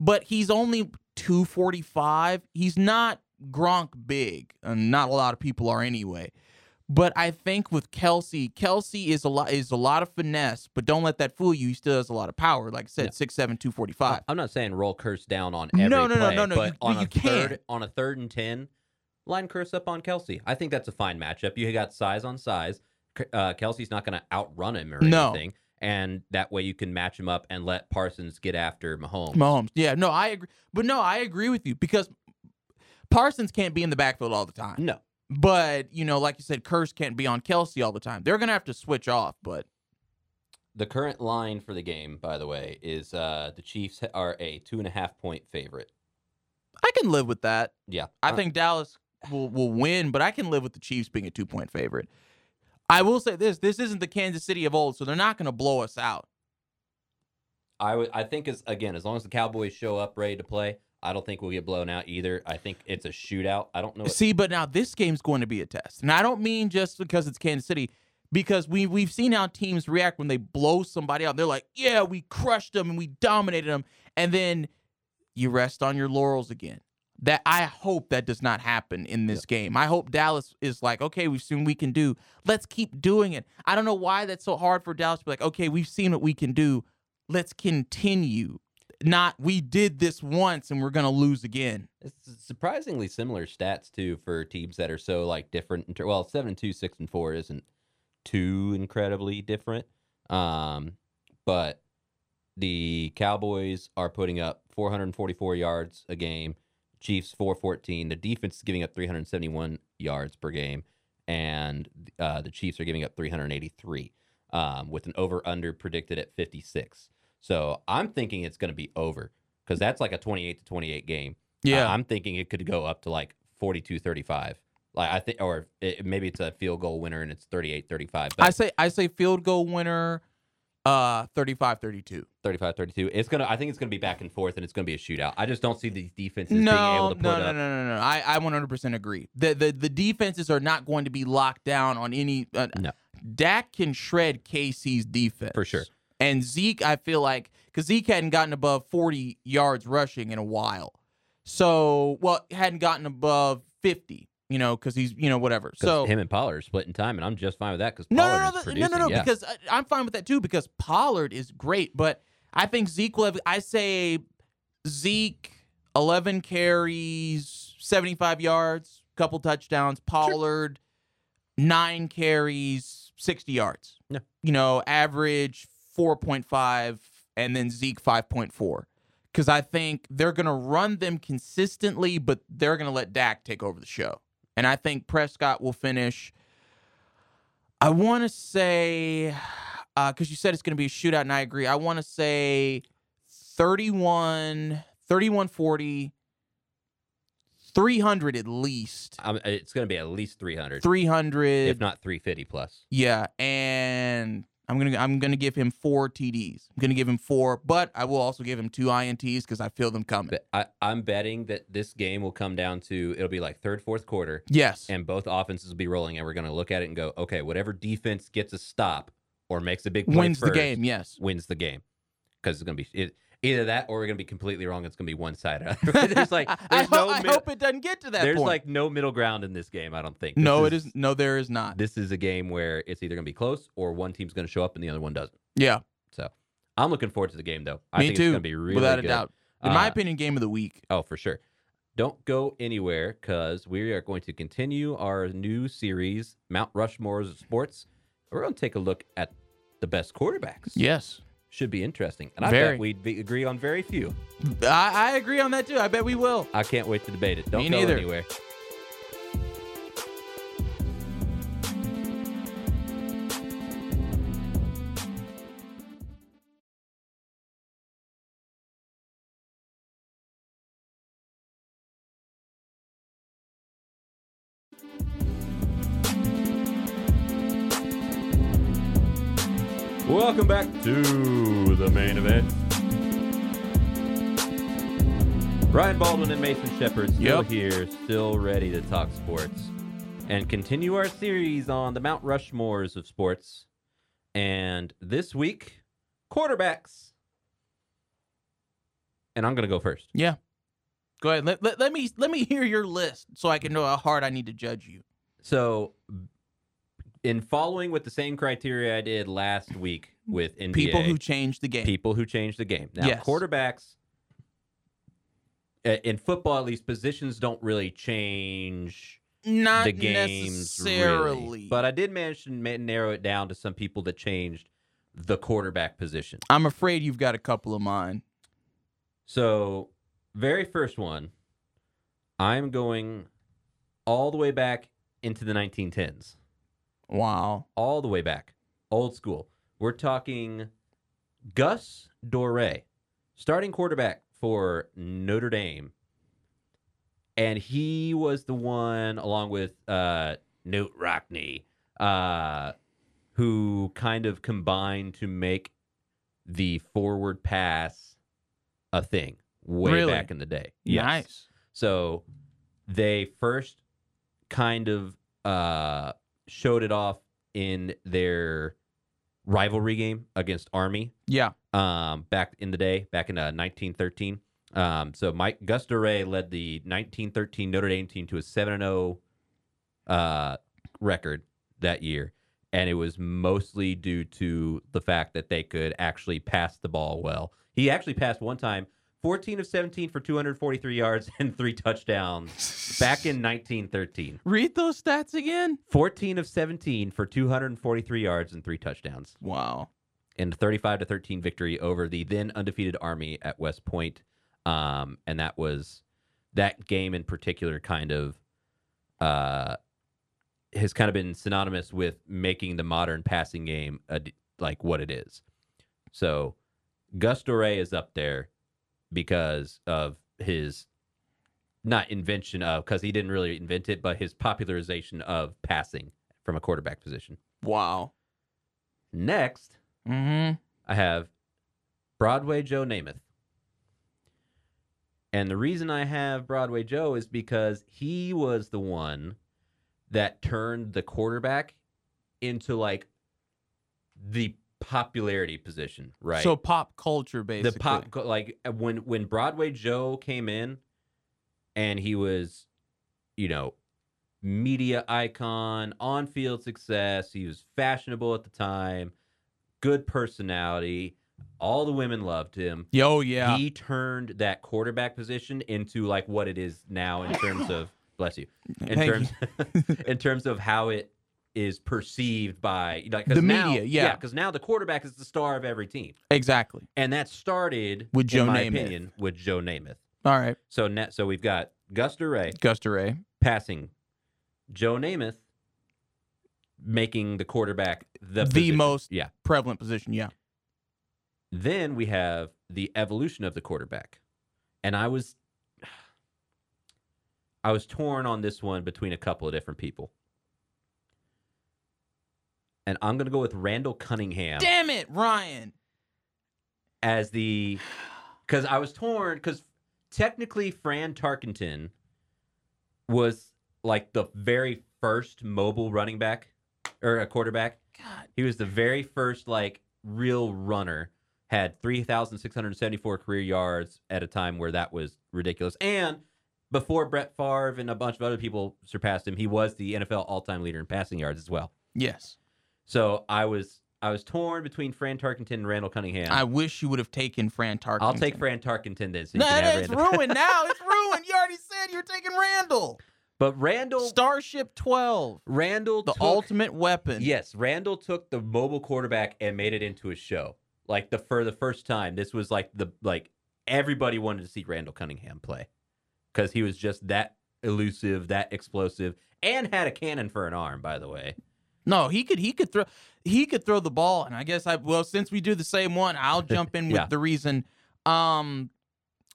but he's only two forty five. He's not Gronk big, and not a lot of people are anyway. But I think with Kelce, Kelce is a lot is a lot of finesse, but don't let that fool you. He still has a lot of power. Like I said, six seven, two forty five. I'm not saying roll Kearse down on every No, no, no, play, no, no, but you- on you a third can't. on a third and ten, line Kearse up on Kelce. I think that's a fine matchup. You got size on size. Uh, Kelce's not going to outrun him or No. anything, and that way you can match him up and let Parsons get after Mahomes. Mahomes. Yeah, no, I agree. But no, I agree with you because Parsons can't be in the backfield all the time. No, But, you know, like you said, Kearse can't be on Kelce all the time. They're going to have to switch off, but the current line for the game, by the way, is uh, the Chiefs are a two and a half point favorite. I can live with that. Yeah, I Uh, think Dallas will, will win, but I can live with the Chiefs being a two point favorite. I will say this this isn't the Kansas City of old, so they're not going to blow us out. I. I think as again, as long as the Cowboys show up ready to play, I don't think we'll get blown out either. I think it's a shootout. I don't know. What, See, but now this game's going to be a test. And I don't mean just because it's Kansas City, because we we've seen how teams react when they blow somebody out. They're like, "Yeah, we crushed them and we dominated them," and then you rest on your laurels again. That I hope that does not happen in this game. I hope Dallas is like, "Okay, we've seen what we can do. Let's keep doing it." I don't know why that's so hard for Dallas to be like, "Okay, we've seen what we can do. Let's continue." Not we did this once and we're gonna lose again. It's surprisingly similar stats too for teams that are so like different. Well, seven and two, six and four isn't too incredibly different. Um, but the Cowboys are putting up 444 yards a game. Chiefs 414. The defense is giving up 371 yards per game, and uh, the Chiefs are giving up 383, um, with an over under predicted at 56. So I'm thinking it's going to be over because that's like a 28 to 28 game. I- I'm thinking it could go up to like 42 35. Like I think or it, maybe it's a field goal winner and it's 38 35. I say I say field goal winner. Uh 35-32. 35-32. It's gonna. I think it's gonna be back and forth, and it's gonna be a shootout. I just don't see these defenses being able to put no, no, up. no, no, no. I, I 100% agree. The, the the defenses are not going to be locked down on any. Uh, No. Dak can shred KC's defense For sure. And Zeke, I feel like, because Zeke hadn't gotten above 40 yards rushing in a while. So, well, hadn't gotten above 50, you know, because he's, you know, whatever. So, him and Pollard are splitting time, and I'm just fine with that because no, no, no, no, no, no, no, yeah. because I, I'm fine with that too, because Pollard is great. But I think Zeke will have, I say Zeke, 11 carries, 75 yards, couple touchdowns. Pollard, nine carries, 60 yards. Yeah. You know, average 4.5, and then Zeke 5.4. Because I think they're going to run them consistently, but they're going to let Dak take over the show. And I think Prescott will finish. I want to say, uh, because you said it's going to be a shootout, and I agree. I want to say 31, 31 40, 300 at least. I'm, it's gonna be at least 300, 300. if not 350 plus. Yeah, and I'm gonna I'm gonna give him four TDs. I'm gonna give him four, but I will also give him two INTs because I feel them coming. I, I'm betting that this game will come down to it'll be like third, fourth quarter, Yes. and both offenses will be rolling, and we're gonna look at it and go, okay, whatever defense gets a stop or makes a big Wins the game. Yes. wins the game because it's gonna be it, either that or we're gonna be completely wrong. It's gonna be one sided. there's like I, there's ho- no I mid- hope it doesn't get to that there's point. like no middle ground in this game. I don't think. no, This it is no, there is not. This is a game where it's either gonna be close or one team's gonna show up and the other one doesn't. Yeah, So I'm looking forward to the game though. I me think too. it's gonna be really without good. a doubt. In my Uh, opinion, game of the week. Oh, for sure. Don't go anywhere because we are going to continue our new series, Mount Rushmore's Sports. We're going to take a look at the best quarterbacks. Yes, Should be interesting. And I Very. bet we'd be, agree on very few. I, I agree on that too. I bet we will. I can't wait to debate it. Don't Me go neither. anywhere. Welcome back to the main event. Ryan Baldwin and Mason Shepard still Yep. here, still ready to talk sports and continue our series on the Mount Rushmores of sports. And this week, quarterbacks. And I'm going to go first. Yeah. Go ahead. Let, let, let me let me hear your list so I can know how hard I need to judge you. So, in following with the same criteria I did last week with NBA, People who changed the game. people who changed the game. Now, Yes. quarterbacks uh, in football, at least, positions don't really change Not the games necessarily. really. But I did manage to narrow it down to some people that changed the quarterback position. I'm afraid you've got a couple of mine. So, very first one, I'm going all the way back into the 1910s. Wow. all the way back, old school. We're talking Gus Dorais, starting quarterback for Notre Dame. And he was the one, along with uh, Knute Rockne, uh, who kind of combined to make the forward pass a thing way Really? back in the day. Yes. Nice. So they first kind of uh, showed it off in their rivalry game against Army Yeah. um, back in the day, back in uh, 1913. Um, so Mike Gus Dorais led the 1913 Notre Dame team to a 7 0 uh, record that year. And it was mostly due to the fact that they could actually pass the ball well. He actually passed one time, 14 of 17 for 243 yards and three touchdowns back in 1913. Read those stats again. 14 of 17 for 243 yards and three touchdowns Wow. And 35 to 13 victory over the then undefeated Army at West Point. Um, and that was that game in particular kind of uh, has kind of been synonymous with making the modern passing game a d like what it is. So Gus Dorais is up there because of his not invention of because he didn't really invent it, but his popularization of passing from a quarterback position. Wow. Next, Mm-hmm. I have Broadway Joe Namath. And the reason I have Broadway Joe is because he was the one that turned the quarterback into like the popularity position, right? So pop culture, basically. the pop like uh, when when Broadway Joe came in and he was you know media icon, on-field success, he was fashionable at the time, good personality, all the women loved him. Yo, yeah. He turned that quarterback position into like what it is now in terms of bless you. In Thank terms in terms of how it is perceived by like The now- media, yeah. because now the quarterback is the star of every team. exactly. And that started With Joe in my Namath. opinion, with Joe Namath. All right. So net, so we've got Gus Ray Gus Ray. passing, Joe Namath making the quarterback the The position. most- yeah. Prevalent position. Yeah. Then we have the evolution of the quarterback, and I was I was torn on this one between a couple of different people, and I'm gonna go with Randall Cunningham. Damn it, Ryan. as the because I was torn because technically Fran Tarkenton was like the very first mobile running back or a quarterback. God. He was the very first like real runner. Had three thousand six hundred seventy-four career yards at a time where that was ridiculous. And before Brett Favre and a bunch of other people surpassed him, he was the NFL all-time leader in passing yards as well. Yes. So I was I was torn between Fran Tarkenton and Randall Cunningham. I wish you would have taken Fran Tarkenton. I'll take Fran Tarkenton then. So No, it's Randall. ruined now. It's ruined. You already said you're taking Randall. But Randall, Starship 12. Randall, The took, ultimate weapon. Yes, Randall took the mobile quarterback and made it into a show. Like the for the first time, this was like the like everybody wanted to see Randall Cunningham play because he was just that elusive, that explosive, and had a cannon for an arm. By the way, No, he could he could throw he could throw the ball, and I guess I well since we do the same one, I'll jump in with Yeah. the reason. Um,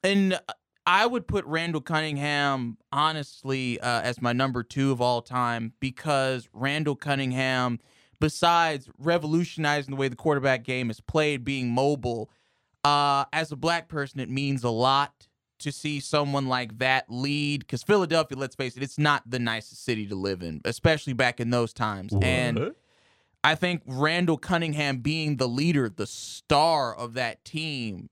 and I would put Randall Cunningham honestly uh, as my number two of all time because Randall Cunningham, besides revolutionizing the way the quarterback game is played, being mobile, uh, as a black person, it means a lot to see someone like that lead because Philadelphia, let's face it, it's not the nicest city to live in, especially back in those times. And I think Randall Cunningham being the leader, the star of that team,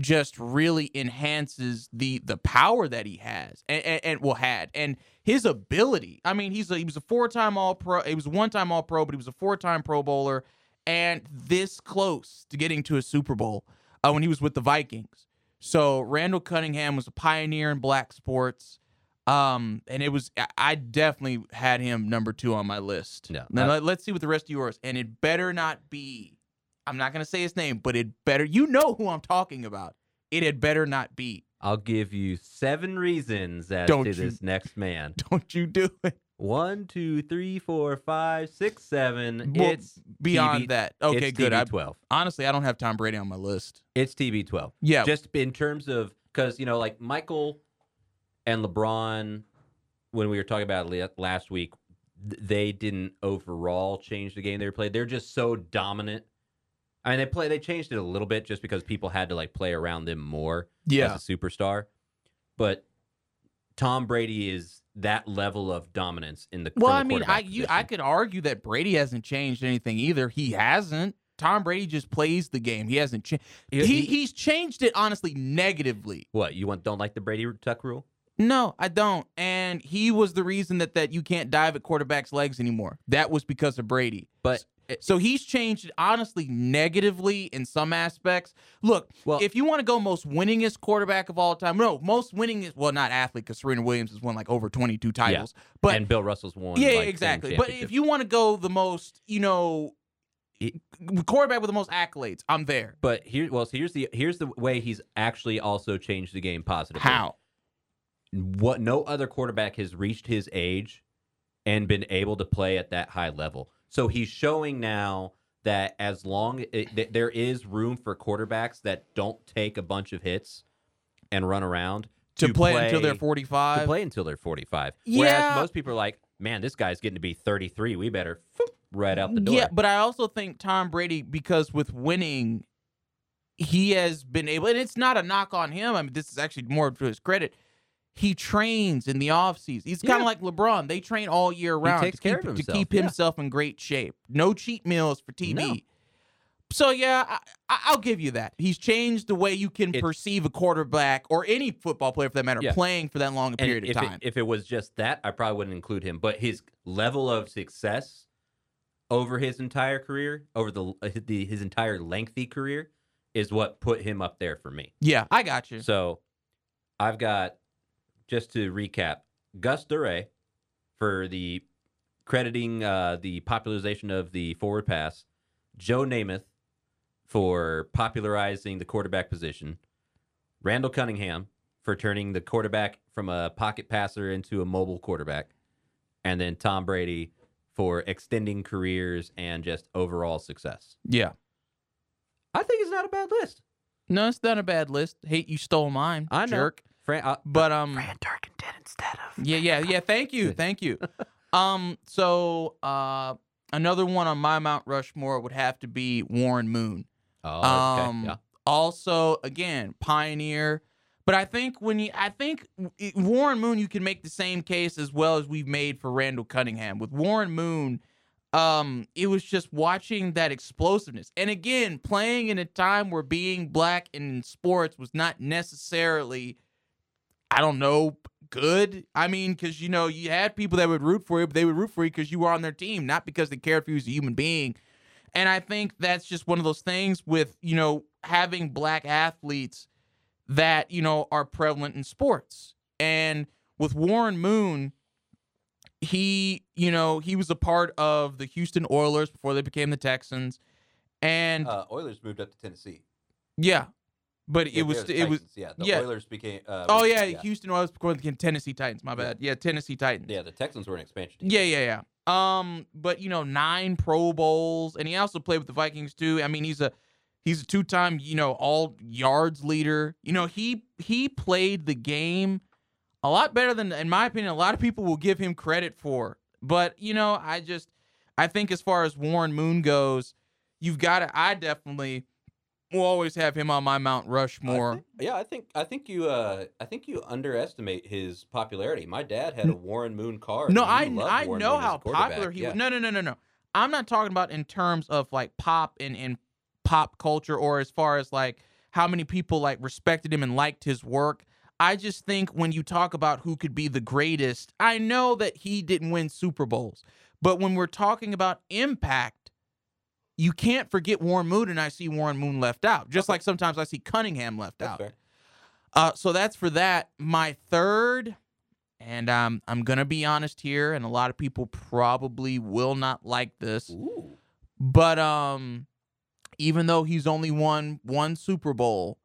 just really enhances the the power that he has and, and, and well had and his ability. I mean, he's a, he was a four time All Pro. He was one time All Pro, but he was a four time Pro Bowler, and this close to getting to a Super Bowl uh, when he was with the Vikings. So Randall Cunningham was a pioneer in black sports. Um, and it was I- definitely had him number two on my list. Yeah, Now let, let's see what the rest of yours. And it better not be. I'm not gonna say his name, but it better. You know who I'm talking about. It had better not be. I'll give you seven reasons as Don't to you- this next man. Don't you do it. One, two, three, four, five, six, seven. Well, it's Beyond TB that, okay, it's good. I, TB12. honestly, I don't have Tom Brady on my list. It's TB12. Yeah, Just in terms of because you know, like Michael and LeBron, when we were talking about it last week, they didn't overall change the game they played. They're just so dominant. I mean, they play. They changed it a little bit just because people had to like play around them more yeah. as a superstar. But Tom Brady is that level of dominance in the. Well, I mean, I you, I could argue that Brady hasn't changed anything either. He hasn't. Tom Brady just plays the game. He hasn't changed. He- He, he- he's changed it honestly negatively. What you want? Don't like the Brady Tuck rule? No, I don't. And he was the reason that that you can't dive at quarterbacks' legs anymore. That was because of Brady. But So he's changed honestly negatively in some aspects. Look, well, if you want to go most winningest quarterback of all time, no, most winningest, well, not athlete because Serena Williams has won like over 22 titles. But and Bill Russell's won. yeah, like, exactly. But if you want to go the most, you know, It- quarterback with the most accolades, I'm there. But here, well, so here's the here's the way he's actually also changed the game positively. How? What no other quarterback has reached his age and been able to play at that high level. So he's showing now that as long it, that there is room for quarterbacks that don't take a bunch of hits and run around To, play, until they're 45. to 45. play until they're 45. Yeah. Whereas most people are like, man, this guy's getting to be 33. We better right out the door. Yeah, but I also think Tom Brady, because with winning, he has been able, and it's not a knock on him. I mean, this is actually more to his credit. He trains in the off season. He's kind Yeah. of like LeBron. They train all year round to keep, to himself, yeah. in great shape. No cheat meals for TV. No. So yeah, I, I- I'll give you that. He's changed the way you can It's- perceive a quarterback or any football player for that matter Yeah. playing for that long a period if of it, time. if it was just that, I probably wouldn't include him. But his level of success over his entire career, over the, uh, the his entire lengthy career, is what put him up there for me. yeah, I got you. So I've got just to recap Gus Dorais for the crediting uh, the popularization of the forward pass, Joe Namath for popularizing the quarterback position, Randall Cunningham for turning the quarterback from a pocket passer into a mobile quarterback, and then Tom Brady for extending careers and just overall success. Yeah. I think it's not a bad list. No, it's not a bad list. Hate you stole mine, I know. jerk. Fran, uh, But um, Durkin did instead of. yeah, yeah, yeah. Thank you, thank you. Um, so uh, another one on my Mount Rushmore would have to be Warren Moon. Oh, okay. Um, yeah. Also, again, pioneer. But I think when you, I think Warren Moon, you can make the same case as well as we've made for Randall Cunningham. With Warren Moon, um, it was just watching that explosiveness, and again, playing in a time where being black in sports was not necessarily, I don't know, good. I mean, because you know you had people that would root for you, but they would root for you because you were on their team, not because they cared for you as a human being. And I think that's just one of those things with, you know, having black athletes that, you know, are prevalent in sports. And with Warren Moon, he, you know, he was a part of the Houston Oilers before they became the Texans. And Uh, Oilers moved up to Tennessee. yeah, but it Yeah, was it was yeah. The yeah. Oilers became. Uh, Oh was- yeah, Houston Oilers became Tennessee Titans, my Yeah. bad. Yeah, Tennessee Titans. Yeah, the Texans were an expansion team. Yeah, yeah, yeah. Um, but you know, nine Pro Bowls, and he also played with the Vikings too. I mean, he's a he's a two time you know all yards leader. You know, he he played the game a lot better than, in my opinion, a lot of people will give him credit for. But you know, I just I think as far as Warren Moon goes, you've got to. I definitely will always have him on my Mount I Rushmore. think- yeah, I think I think you uh I think you underestimate his popularity. My dad had a Warren Moon car. No, I I Warren know Moon how popular he yeah. was. No, no, no, no, no. I'm not talking about in terms of like pop and and pop culture or as far as like how many people like respected him and liked his work. I just think when you talk about who could be the greatest, I know that he didn't win Super Bowls, but when we're talking about impact, you can't forget Warren Moon, and I see Warren Moon left out. Just Okay. like sometimes I see Cunningham left That's out. Uh, so that's for that. My third, and um, I'm gonna be honest here, and a lot of people probably will not like this, Ooh. but um, even though he's only won one Super Bowl,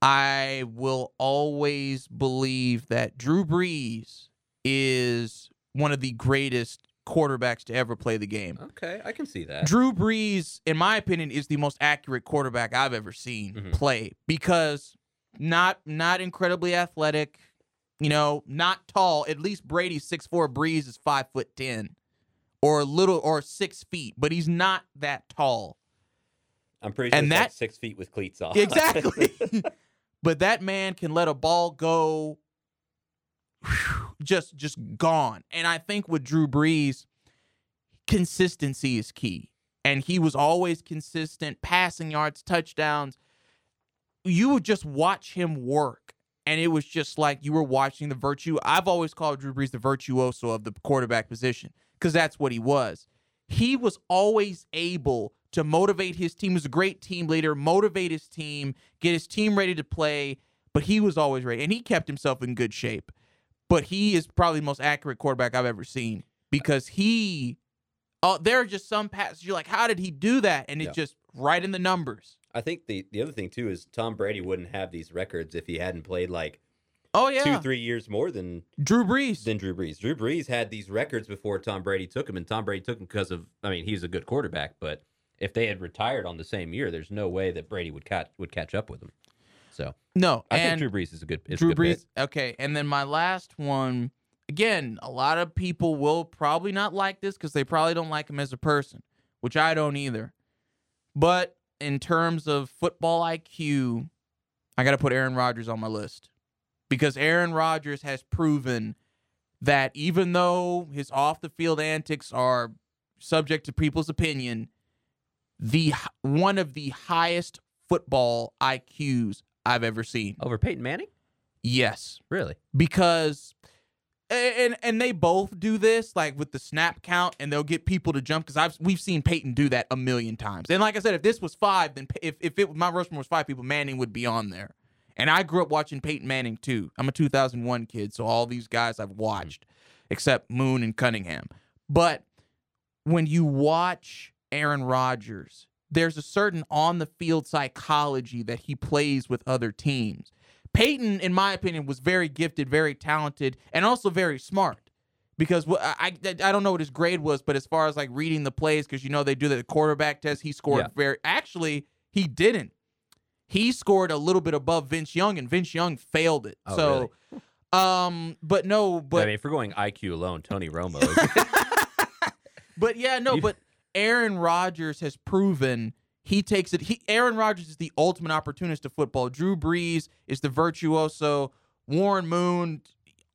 I will always believe that Drew Brees is one of the greatest quarterbacks to ever play the game. Okay, I can see that. Drew Brees, in my opinion, is the most accurate quarterback I've ever seen Mhm. play because not not incredibly athletic, you know, not tall. At least Brady's six four, Brees is five foot ten, or a little or six feet, but he's not that tall. I'm pretty sure and it's like that- six feet with cleats off. Exactly. but that man can let a ball go just just gone. And I think with Drew Brees, consistency is key. And he was always consistent, passing yards, touchdowns. You would just watch him work. And it was just like you were watching the virtue. I've always called Drew Brees the virtuoso of the quarterback position because that's what he was. He was always able to motivate his team. He was a great team leader, motivate his team, get his team ready to play, but he was always ready. And he kept himself in good shape. But he is probably the most accurate quarterback I've ever seen because he, uh, there are just some passes you're like, how did he do that? And it's Yeah. just right in the numbers. I think the the other thing too is Tom Brady wouldn't have these records if he hadn't played like Oh, yeah. two, three years more than Drew Brees. than Drew Brees. Drew Brees had these records before Tom Brady took him, and Tom Brady took him because of. I mean, he's a good quarterback, but if they had retired on the same year, there's no way that Brady would catch would catch up with him. So no, I think Drew Brees is a good. Is Drew a good Brees. pick. Okay, and then my last one. Again, a lot of people will probably not like this because they probably don't like him as a person, which I don't either. But in terms of football IQ, I got to put Aaron Rodgers on my list because Aaron Rodgers has proven that even though his off the field antics are subject to people's opinion, the one of the highest football IQs I've ever seen. Over Peyton Manning? Yes, Really? because and and they both do this like with the snap count and they'll get people to jump because I've we've seen Peyton do that a million times. And like I said, if this was five, then if if it my Rushmore was five people, Manning would be on there. And I grew up watching Peyton Manning too. I'm a 2001 kid, so all these guys I've watched, except Moon and Cunningham. But when you watch Aaron Rodgers, there's a certain on the field psychology that he plays with other teams. Peyton, in my opinion, was very gifted, very talented, and also very smart. Because I, I I don't know what his grade was, but as far as like reading the plays, because you know they do the quarterback test, he scored Yeah. very. Actually, he didn't. He scored a little bit above Vince Young, and Vince Young failed it. Oh, so, um, but no, but I mean, if we're going IQ alone, Tony Romo is. But yeah, no, but Aaron Rodgers has proven he takes it. He Aaron Rodgers is the ultimate opportunist of football. Drew Brees is the virtuoso. Warren Moon,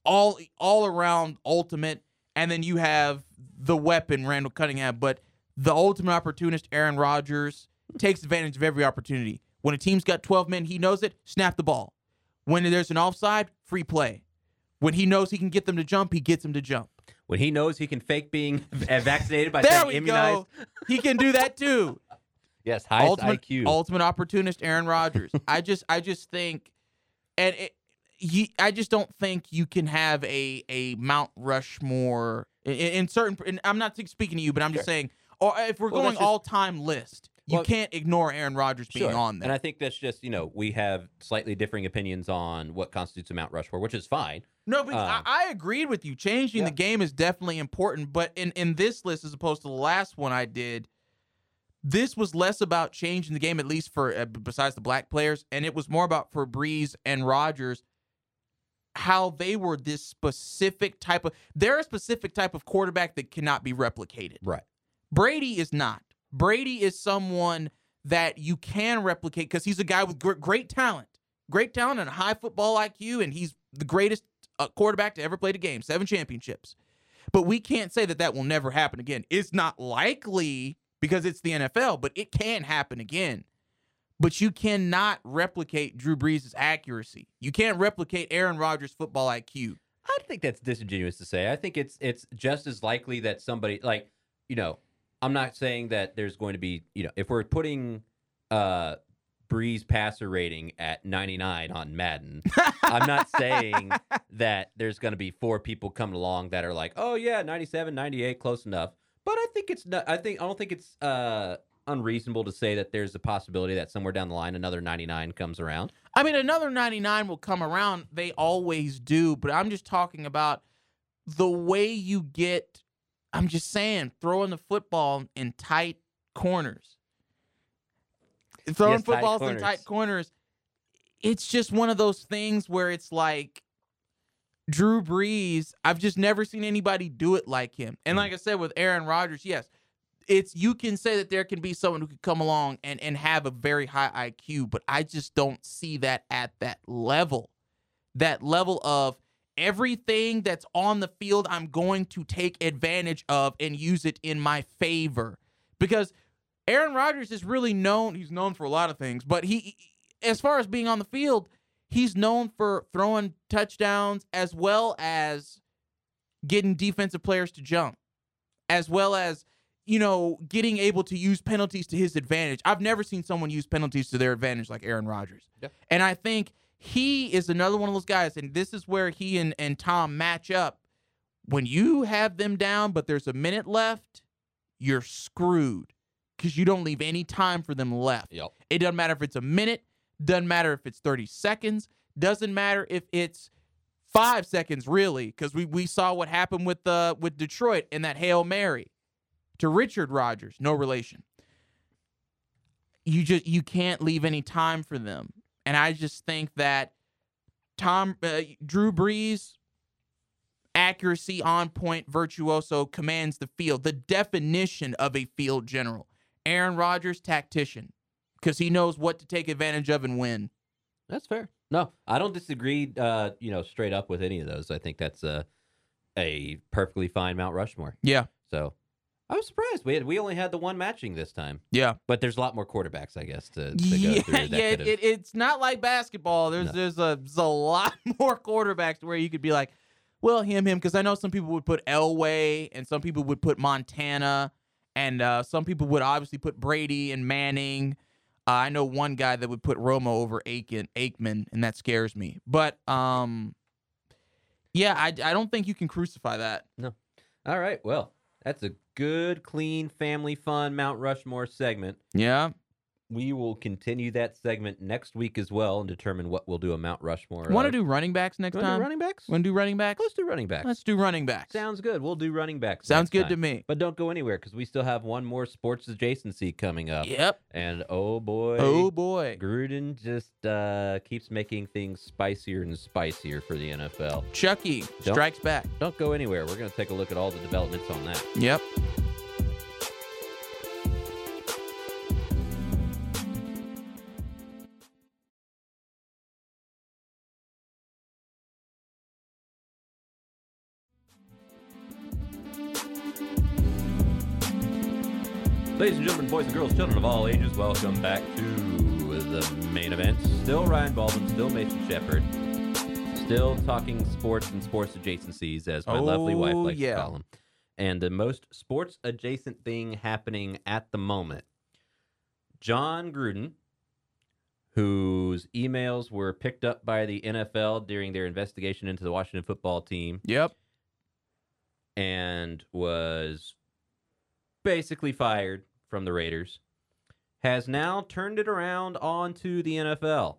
all all around ultimate, and then you have the weapon Randall Cunningham. But the ultimate opportunist, Aaron Rodgers, takes advantage of every opportunity. When a team's got twelve men, he knows it. Snap the ball. When there's an offside, free play. When he knows he can get them to jump, he gets them to jump. When he knows he can fake being vaccinated by There we immunized. go. He can do that too. Yes, highest ultimate, IQ. ultimate opportunist, Aaron Rodgers. I just, I just think, and it, he, I just don't think you can have a a Mount Rushmore in, in certain. I'm not speaking to you, but I'm just Sure. saying, or if we're Well, going just- all time list, you Well- can't ignore Aaron Rodgers being Sure. on there. And I think that's just, you know, we have slightly differing opinions on what constitutes a Mount Rushmore, which is fine. No, but I, I agreed with you. Changing Yeah. the game is definitely important. But in, in this list, as opposed to the last one I did, this was less about changing the game, at least for uh, besides the black players, and it was more about for Brees and Rodgers how they were this specific type of. They're a specific type of quarterback that cannot be replicated. Right. Brady is not. Brady is someone that you can replicate because he's a guy with gr- great talent, great talent and a high football IQ, and he's the greatest uh, quarterback to ever play the game, seven championships. But we can't say that that will never happen again. It's not likely because it's the NFL, but it can happen again. But you cannot replicate Drew Brees' accuracy. You can't replicate Aaron Rodgers' football IQ. I think that's disingenuous to say. I think it's it's just as likely that somebody like, you know, I'm not saying that there's going to be, you know, if we're putting uh Brees passer rating at 99 on Madden, I'm not saying that there's going to be four people coming along that are like, "Oh yeah, 97, 98, close enough." But I think it's not I think I don't think it's uh unreasonable to say that there's a possibility that somewhere down the line another 99 comes around. I mean, another 99 will come around. They always do. But I'm just talking about the way you get, I'm just saying, throwing the football in tight corners. Throwing Yes, tight footballs in tight corners. It's just one of those things where it's like Drew Brees, I've just never seen anybody do it like him. And mm. like I said with Aaron Rodgers, yes, it's you can say that there can be someone who could come along and and have a very high IQ, but I just don't see that at that level. That level of everything that's on the field I'm going to take advantage of and use it in my favor. Because Aaron Rodgers is really known, he's known for a lot of things, but he as far as being on the field, he's known for throwing touchdowns as well as getting defensive players to jump, as well as you know getting able to use penalties to his advantage. I've never seen someone use penalties to their advantage like Aaron Rodgers, Yeah. and I think he is another one of those guys. And this is where he and and Tom match up. When you have them down, but there's a minute left, you're screwed because you don't leave any time for them left. Yep. It doesn't matter if it's a minute, doesn't matter if it's 30 seconds, doesn't matter if it's five seconds really, because we, we saw what happened with uh with Detroit in that Hail Mary to Richard Rodgers, no relation. You just you can't leave any time for them. And I just think that Tom uh, Drew Brees accuracy on point virtuoso commands the field the definition of a field general aaron rodgers tactician because he knows what to take advantage of and win. That's fair. No, I don't disagree. Uh, you know, straight up with any of those. I think that's a a perfectly fine Mount Rushmore. Yeah, So I was surprised. We had, we only had the one matching this time, yeah, but there's a lot more quarterbacks, I guess, to, to go yeah. through. That yeah it- it's not like basketball. There's No. there's a there's a lot more quarterbacks where you could be like, well, him, him, because I know some people would put Elway and some people would put Montana, and uh, some people would obviously put Brady and Manning. Uh, I know one guy that would put Romo over Aiken, Aikman, and that scares me. But um, yeah, I, I don't think you can crucify that. No. All right. Well, that's a good, clean, family fun Mount Rushmore segment. Yeah, We will continue that segment next week as well and determine what we'll do a Mount Rushmore. want to do running backs next time? running backs? Want to do running backs? Let's do running backs. Let's do running backs. Sounds good. We'll do running backs. Sounds good time. to me. But don't go anywhere because we still have one more sports adjacency coming up. Yep. And oh boy, Oh boy. Gruden just uh, keeps making things spicier and spicier for the NFL. Chucky Don't- strikes back. Don't go anywhere. We're going to take a look at all the developments on that. Yep. Ladies and gentlemen, boys and girls, children of all ages, welcome back to the main event. Still Ryan Baldwin, still Mason Shepard, still talking sports and sports adjacencies, as my lovely wife Oh, likes yeah. to call them. And the most sports adjacent thing happening at the moment Jon Gruden, whose emails were picked up by the NFL during their investigation into the Washington football team Yep. and was basically fired from the Raiders, has now turned it around onto the NFL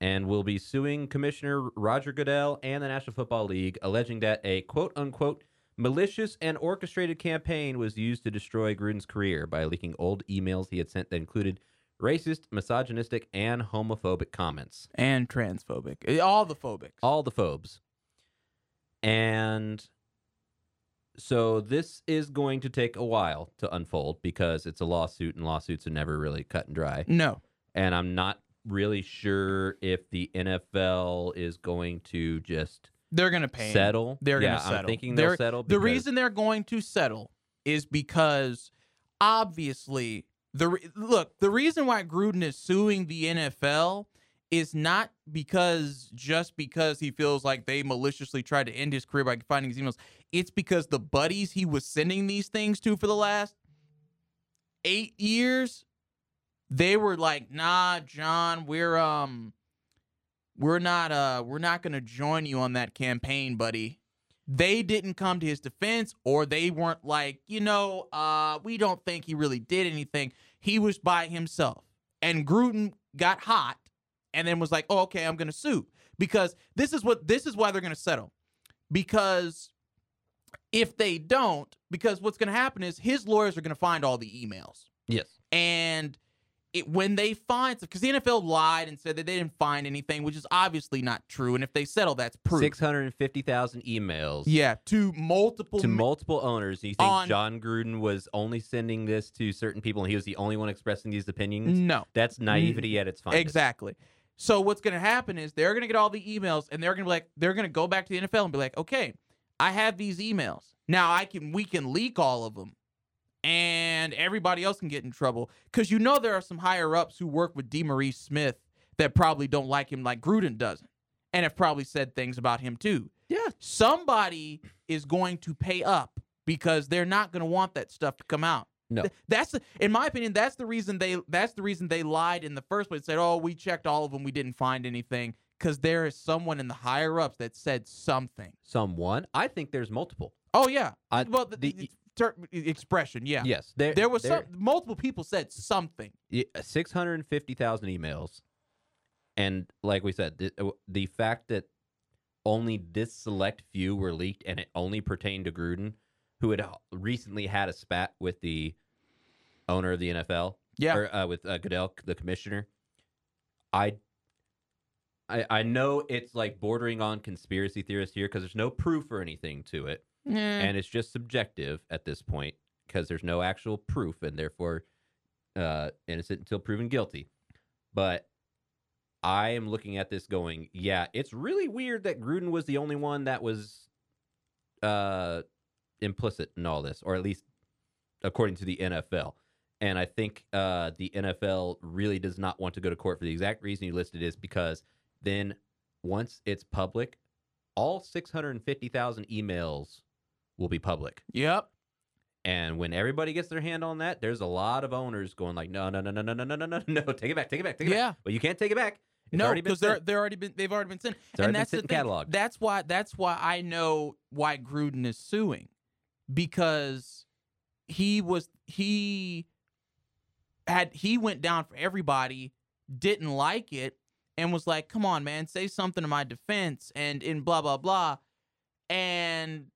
and will be suing Commissioner Roger Goodell and the National Football League, alleging that a quote unquote malicious and orchestrated campaign was used to destroy Gruden's career by leaking old emails he had sent that included racist, misogynistic, and homophobic comments And transphobic. All the phobics. all the phobes. And so this is going to take a while to unfold because it's a lawsuit and lawsuits are never really cut and dry. no. And I'm not really sure if the NFL is going to just They're gonna pay. him. settle. They're yeah, gonna settle. I'm thinking They're- they'll settle. The reason they're going to settle is because obviously the re- look, the reason why Gruden is suing the NFL is not because just because he feels like they maliciously tried to end his career by finding his emails. It's because the buddies he was sending these things to for the last eight years, they were like, "Nah, Jon, we're um, we're not uh, we're not gonna join you on that campaign, buddy." They didn't come to his defense, or they weren't like, you know, uh, we don't think he really did anything. He was by himself, and Gruden got hot, and then was like, "Oh, okay, I'm gonna sue." Because this is what this is why they're gonna settle. Because if they don't, because what's gonna happen is his lawyers are gonna find all the emails. yes, And it, when they find, because the NFL lied and said that they didn't find anything, which is obviously not true. And if they settle, that's proof. six hundred and fifty thousand emails. Yeah, to multiple. To multiple owners, Do you think On- Jon Gruden was only sending this to certain people, and he was the only one expressing these opinions? no, That's naivety at its finest. exactly. So what's going to happen is they're going to get all the emails, and they're going to be like, they're going to go back to the NFL and be like, okay, I have these emails now. I can we can leak all of them, and everybody else can get in trouble because you know there are some higher ups who work with DeMaurice Smith that probably don't like him like Gruden doesn't, and have probably said things about him too. Yeah. somebody is going to pay up because they're not going to want that stuff to come out. No. Th- That's the, in my opinion, that's the reason they that's the reason they lied in the first place. Said, "Oh, we checked all of them, we didn't find anything." Because there is someone in the higher ups that said something. Someone. I think there's multiple. Oh yeah, I- well the, the- ter- expression, yeah. Yes. There, There was there- some multiple people said something. Yeah, 650,000 emails. And like we said, the, uh, the fact that only this select few were leaked and it only pertained to Gruden, who had recently had a spat with the owner of the NFL, Yeah, or uh, with uh, Goodell, the commissioner. I, I, I know it's like bordering on conspiracy theorist here because there's no proof or anything to it Eh, and it's just subjective at this point because there's no actual proof and therefore uh, innocent until proven guilty. But I am looking at this going, yeah, it's really weird that Gruden was the only one that was uh, implicit in all this, or at least according to the NFL. And I think uh, the NFL really does not want to go to court for the exact reason you listed is because then once it's public, all 650,000 emails will be public. Yep. And when everybody gets their hand on that, there's a lot of owners going like, no, no, no, no, no, no, no, no, no, no, take it back, take it back, take it Yeah. back. But you can't take it back. It's no, because they're they're already been they've already been sent. And that's the thing. and cataloged. That's why that's why I know why Gruden is suing because he was he had he went down for everybody, didn't like it, and was like, "Come on, man, say something to my defense," and in blah blah blah, and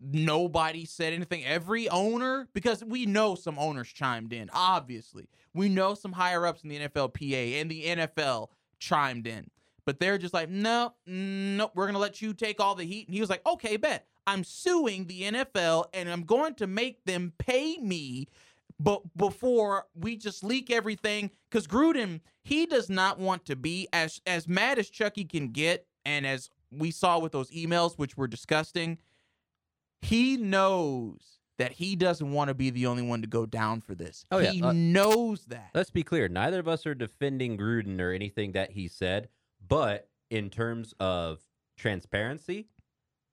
nobody said anything. Every owner, because we know some owners chimed in. Obviously, we know some higher ups in the NFLPA and the NFL chimed in, but they're just like, "No, no, we're gonna let you take all the heat." And he was like, "Okay, bet." I'm suing the NFL and I'm going to make them pay me but before we just leak everything because gruden he does not want to be as as mad as chucky can get and as we saw with those emails which were disgusting he knows that he doesn't want to be the only one to go down for this Oh, yeah. he Uh, knows that Let's be clear. Neither of us are defending Gruden or anything that he said, but in terms of transparency,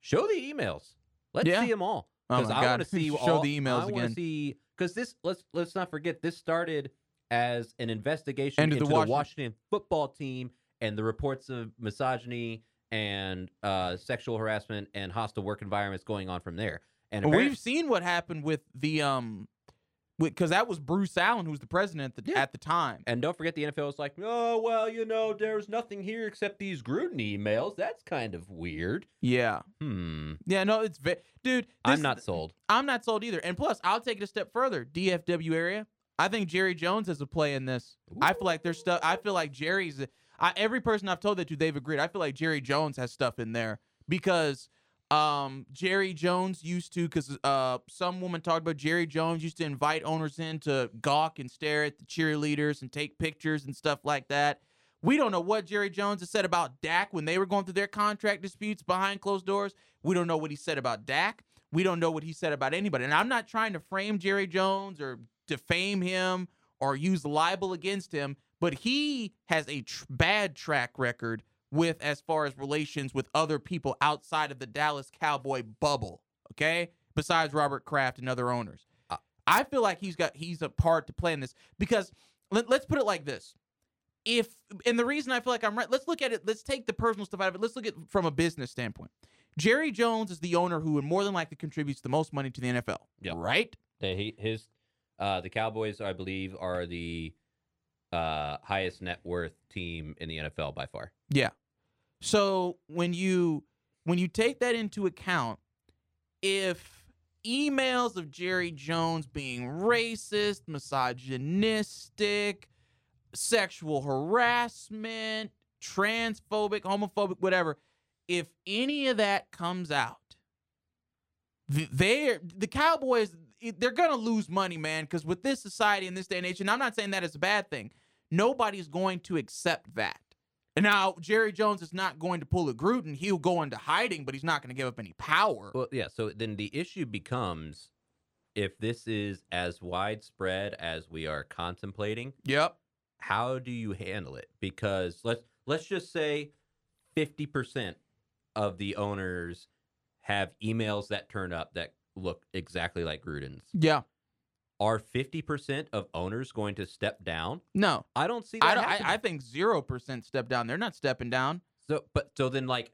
show the emails. Let's Yeah. see them all. Oh Because my I want to see Show all, the emails I again. See because this let's let's not forget this started as an investigation Into into the the Washington- Washington football team and the reports of misogyny and uh, sexual harassment and hostile work environments going on from there. And Well, we've seen what happened with the um because that was bruce allen who was the president at the, Yeah. at the time And don't forget, the NFL was like, oh, well, you know, there's nothing here except these Gruden emails. That's kind of weird. yeah Hmm. yeah no it's ve- dude I'm not sold. I'm not sold either. And plus, I'll take it a step further. DFW area. I think Jerry Jones has a play in this. I feel like there's stuff. I feel like Jerry's. I, every person I've told that to, they've agreed. I feel like Jerry Jones has stuff in there because um, Jerry Jones used to, because uh, some woman talked about Jerry Jones used to invite owners in to gawk and stare at the cheerleaders and take pictures and stuff like that. We don't know what Jerry Jones has said about Dak when they were going through their contract disputes behind closed doors. We don't know what he said about Dak. We don't know what he said about anybody. And I'm not trying to frame Jerry Jones or defame him or use libel against him, but he has a tr- bad track record with as far as relations with other people outside of the Dallas Cowboy bubble, okay? Besides Robert Kraft and other owners. Uh, I feel like he's got he's a part to play in this because let, let's put it like this. If and the reason I feel like I'm right, let's look at it, let's take the personal stuff out of it. Let's look at it from a business standpoint. Jerry Jones is the owner who would more than likely contributes the most money to the NFL. Yep. Right? That he, his, uh, the Cowboys, I believe, are the uh, highest net worth team in the NFL by far. Yeah. So when you when you take that into account, if emails of Jerry Jones being racist, misogynistic, sexual harassment, transphobic, homophobic, whatever, if any of that comes out, they're the Cowboys they're gonna lose money, man, because with this society in this day and age, and I'm not saying that is a bad thing, nobody's going to accept that. And now Jerry Jones is not going to pull a Gruden. He'll go into hiding, but he's not going to give up any power. Well, yeah. So then the issue becomes if this is as widespread as we are contemplating, Yep. how do you handle it? Because let's let's just say fifty percent of the owners have emails that turn up that look exactly like Gruden's. Yeah. Are fifty percent of owners going to step down? No, I don't see that. I, don't. I, I think zero percent step down. They're not stepping down. So, but so then, like,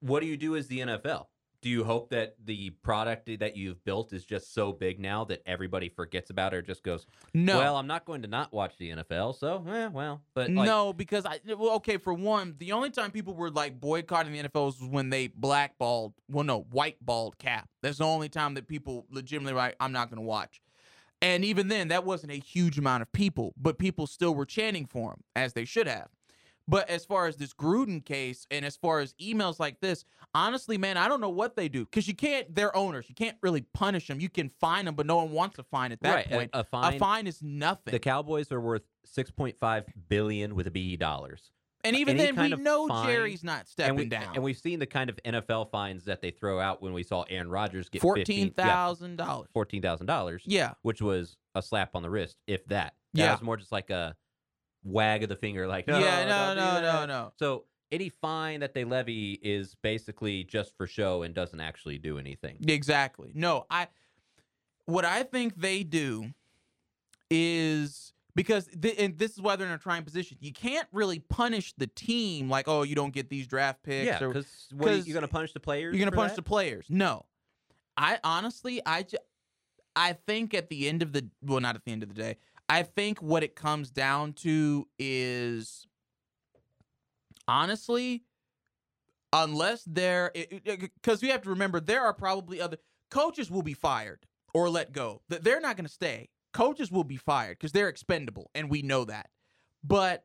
what do you do as the NFL? Do you hope that the product that you've built is just so big now that everybody forgets about it or just goes, No. well, I'm not going to not watch the NFL, so, eh, well, but like, no, because I well, okay. For one, the only time people were like boycotting the NFL was when they blackballed. Well, no, whiteballed Cap. That's the only time that people legitimately were like, I'm not going to watch. And even then, that wasn't a huge amount of people, but people still were chanting for him as they should have. But as far as this Gruden case and as far as emails like this, honestly, man, I don't know what they do because you can't. They're owners. You can't really punish them. You can fine them, but no one wants to fine at that Right, point. a fine- a fine is nothing. The Cowboys are worth 6.5 billion with a B dollars. And even then, we know fine- Jerry's not stepping and we, down. And we've seen the kind of NFL fines that they throw out when we saw Aaron Rodgers get fourteen thousand dollars. $14,000, Yeah, which was a slap on the wrist, if that. That Yeah. was more just like a wag of the finger, like, no, yeah, no, no, no, no. So any fine that they levy is basically just for show and doesn't actually do anything. Exactly. No, I. What I think they do is because th- and this is why they're in a trying position. You can't really punish the team like, oh, you don't get these draft picks. Yeah, because you're going to punish the players. you're gonna punish that? the players. No, I honestly, I, ju- I think at the end of the well, not at the end of the day. I think what it comes down to is honestly, unless they're because we have to remember there are probably other coaches will be fired or let go. Th- They're not going to stay. Coaches will be fired because they're expendable, and we know that. But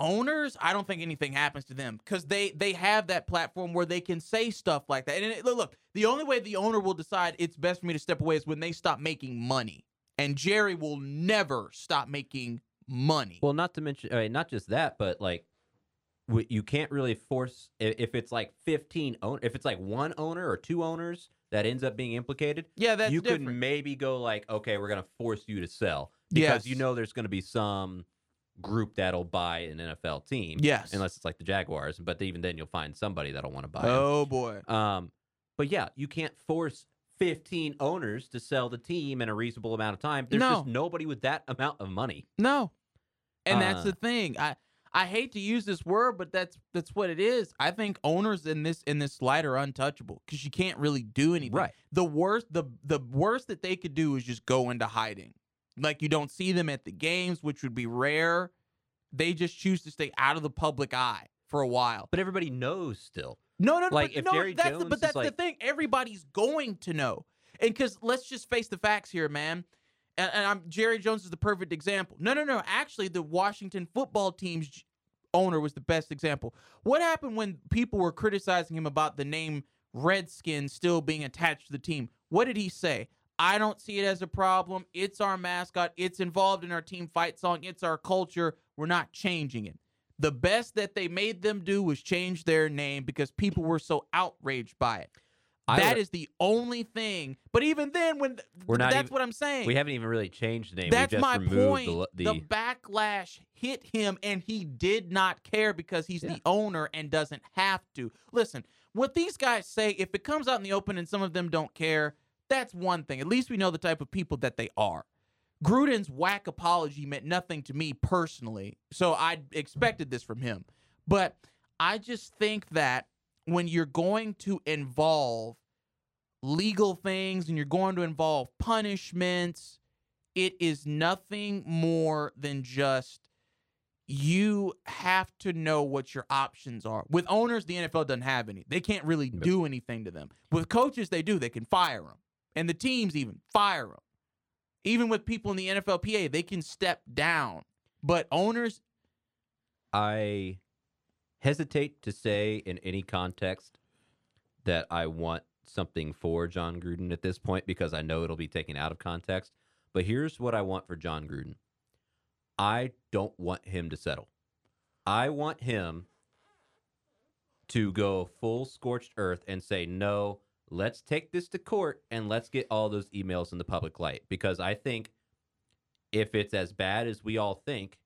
owners, I don't think anything happens to them because they they have that platform where they can say stuff like that. And it, look, the only way the owner will decide it's best for me to step away is when they stop making money. And Jerry will never stop making money. Well, not to mention, I mean, not just that, but like, you can't really force if it's like fifteen own if it's like one owner or two owners that ends up being implicated. yeah, that's you different. could maybe go like, okay, we're gonna force you to sell because Yes. you know there's gonna be some group that'll buy an NFL team. yes. unless it's like the Jaguars, but even then you'll find somebody that'll want to buy. oh boy. Um, but yeah, you can't force 15 owners to sell the team in a reasonable amount of time. There's No. just nobody with that amount of money. No. And that's Uh, the thing. I I hate to use this word, but that's that's what it is. I think owners in this in this slide are untouchable because you can't really do anything. Right. The worst the the worst that they could do is just go into hiding. Like you don't see them at the games, which would be rare. They just choose to stay out of the public eye for a while. But everybody knows still. No, no, no. Like, but, if no, Jerry that's the, Jones but is that's the thing. Everybody's going to know, and because let's just face the facts here, man. And, and I'm Jerry Jones is the perfect example. No, no, no. Actually, the Washington football team's owner was the best example. What happened when people were criticizing him about the name Redskins still being attached to the team? What did he say? I don't see it as a problem. It's our mascot. It's involved in our team fight song. It's our culture. We're not changing it. The best that they made them do was change their name because people were so outraged by it. I That would- is the only thing. But even then, when We're not that's even- what I'm saying. We haven't even really changed the name. That's we just my removed point. The, The, the, backlash hit him, and he did not care because he's Yeah. the owner and doesn't have to. Listen, what these guys say, if it comes out in the open and some of them don't care, that's one thing. At least we know the type of people that they are. Gruden's whack apology meant nothing to me personally, so I expected this from him. But I just think that when you're going to involve legal things and you're going to involve punishments, it is nothing more than just you have to know what your options are. With owners, the NFL doesn't have any. They can't really do anything to them. With coaches, they do. They can fire them. And the teams even fire them. Even with people in the NFLPA, they can step down. But owners, I hesitate to say in any context that I want something for Jon Gruden at this point because I know it'll be taken out of context. But here's what I want for Jon Gruden I don't want him to settle. I want him to go full scorched earth and say, no, let's take this to court and let's get all those emails in the public light. Because I think if it's as bad as we all think,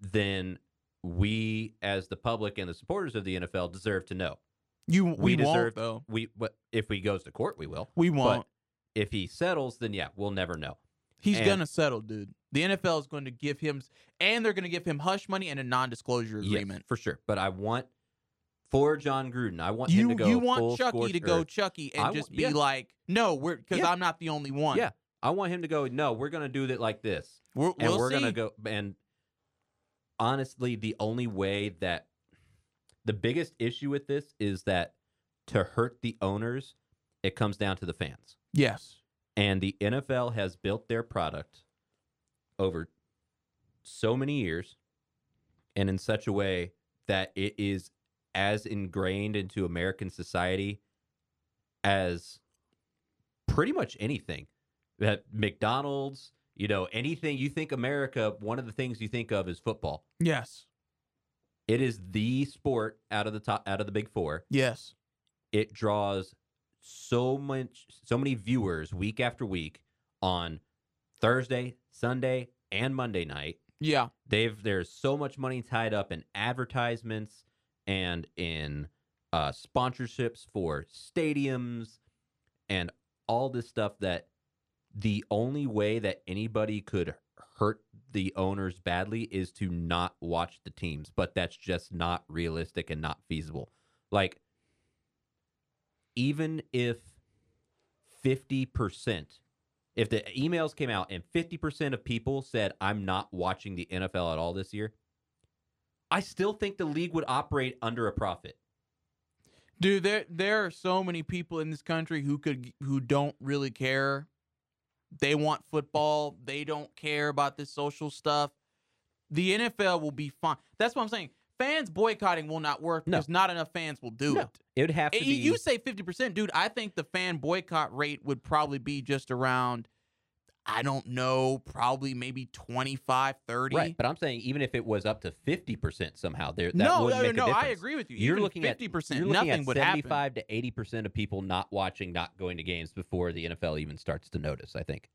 then we, as the public and the supporters of the NFL, deserve to know. you We we, won't deserve- though. We, but if he goes to court, we will. We won't. If he settles, then yeah, we'll never know. He's and- gonna settle, dude. The NFL is going to give him, and they're going to give him hush money and a non-disclosure Yes, agreement. for sure. But I want for Jon Gruden, I want him You to go. you want Chucky to go earth. Chucky and I just be yeah. like, no, we're because Yeah. I'm not the only one. Yeah, I want him to go. No, we're gonna do it like this. we're, and we're see. gonna go and honestly the only way that the biggest issue with this is that to hurt the owners it comes down to the fans Yes, and the NFL has built their product over so many years and in such a way that it is as ingrained into American society as pretty much anything. That McDonald's, you know, anything you think America, one of the things you think of is football. Yes. It is the sport out of the top out of the big 4. Yes. It draws so much so many viewers week after week on Thursday, Sunday, and Monday night. Yeah. They've there's so much money tied up in advertisements and in uh, sponsorships for stadiums and all this stuff that the only way that anybody could hurt the owners badly is to not watch the teams, but that's just not realistic and not feasible. Like even if 50% if the emails came out and 50% of people said I'm not watching the NFL at all this year, I still think the league would operate under a profit. Dude, there there are so many people in this country who could who don't really care. They want football. They don't care about this social stuff. The NFL will be fine. That's what I'm saying. Fans boycotting will not work No. because not enough fans will do No. it. It would have to Eh, be You say 50%, dude. I think the fan boycott rate would probably be just around, I don't know, probably maybe 25, 30. right, but I'm saying even if it was up to 50% somehow, there that no, would no, make no, a no. I agree with you. You're Even looking at 50%, you're looking nothing at would happen. 75 to 80% of people not watching, not going to games before the NFL even starts to notice, I think.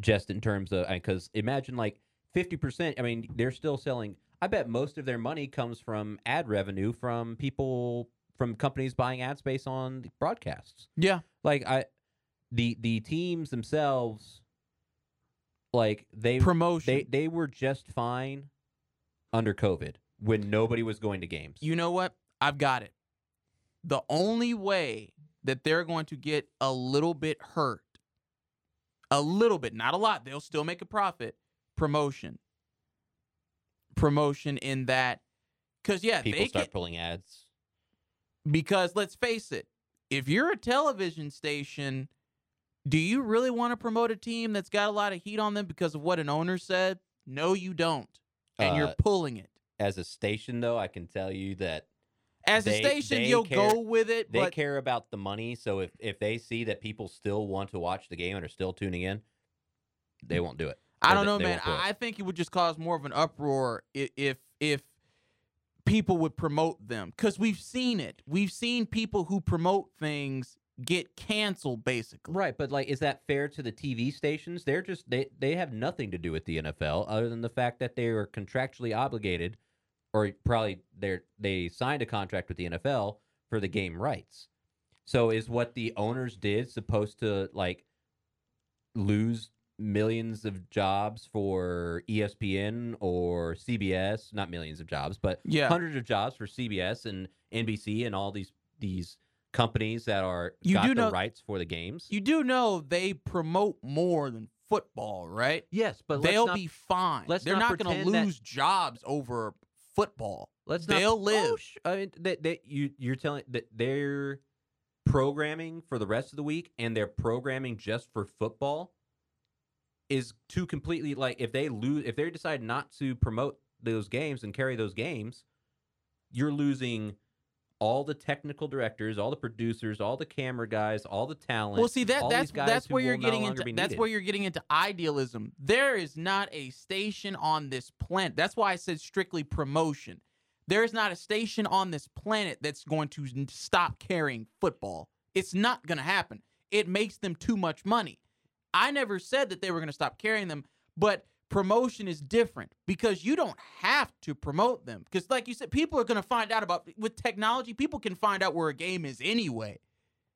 Just in terms of cuz imagine like 50%, I mean, they're still selling I bet most of their money comes from ad revenue from people from companies buying ad space on broadcasts. Yeah. Like I the the teams themselves like they Promotion. they they were just fine under COVID when nobody was going to games. you know what? I've got it. The only way that they're going to get a little bit hurt, a little bit, not a lot, they'll still make a profit. Promotion. Promotion in that, because yeah, People they start can, pulling ads. because let's face it, if you're a television station, do you really want to promote a team that's got a lot of heat on them because of what an owner said? No, you don't. And you're Uh, pulling it. As a station, though, I can tell you that As they- a station, you'll care- go with it, they but care about the money. So if if they see that people still want to watch the game and are still tuning in, they won't do it. I don't know, they man. I I think it would just cause more of an uproar i- if if people would promote them because we've seen it. We've seen people who promote things get canceled, basically. Right, but like, is that fair to the TV stations? They're just they they have nothing to do with the NFL other than the fact that they are contractually obligated, or probably they're they signed a contract with the NFL for the game rights. So is what the owners did supposed to like lose millions of jobs for ESPN or CBS? Not millions of jobs, but Yeah. hundreds of jobs for CBS and NBC and all these these companies that are You got do the know- rights for the games. You do know they promote more than football, right? yes, but They'll let's not, be fine. let's They're not not, going to pretend that- lose jobs over football. let's not. they'll live. Oh, sh- I mean, they, they, you you're telling that they're programming for the rest of the week and they're programming just for football is too completely like if they lose if they decide not to promote those games and carry those games, you're losing all the technical directors, all the producers, all the camera guys, all the talent. Well, see that that's that's where you're no getting into that's where you're getting into idealism. There is not a station on this planet. That's why I said strictly promotion. There is not a station on this planet that's going to stop carrying football. It's not going to happen. It makes them too much money. I never said that they were going to stop carrying them, but promotion is different because you don't have to promote them. Because like you said people are going to find out about with technology people can find out where a game is anyway.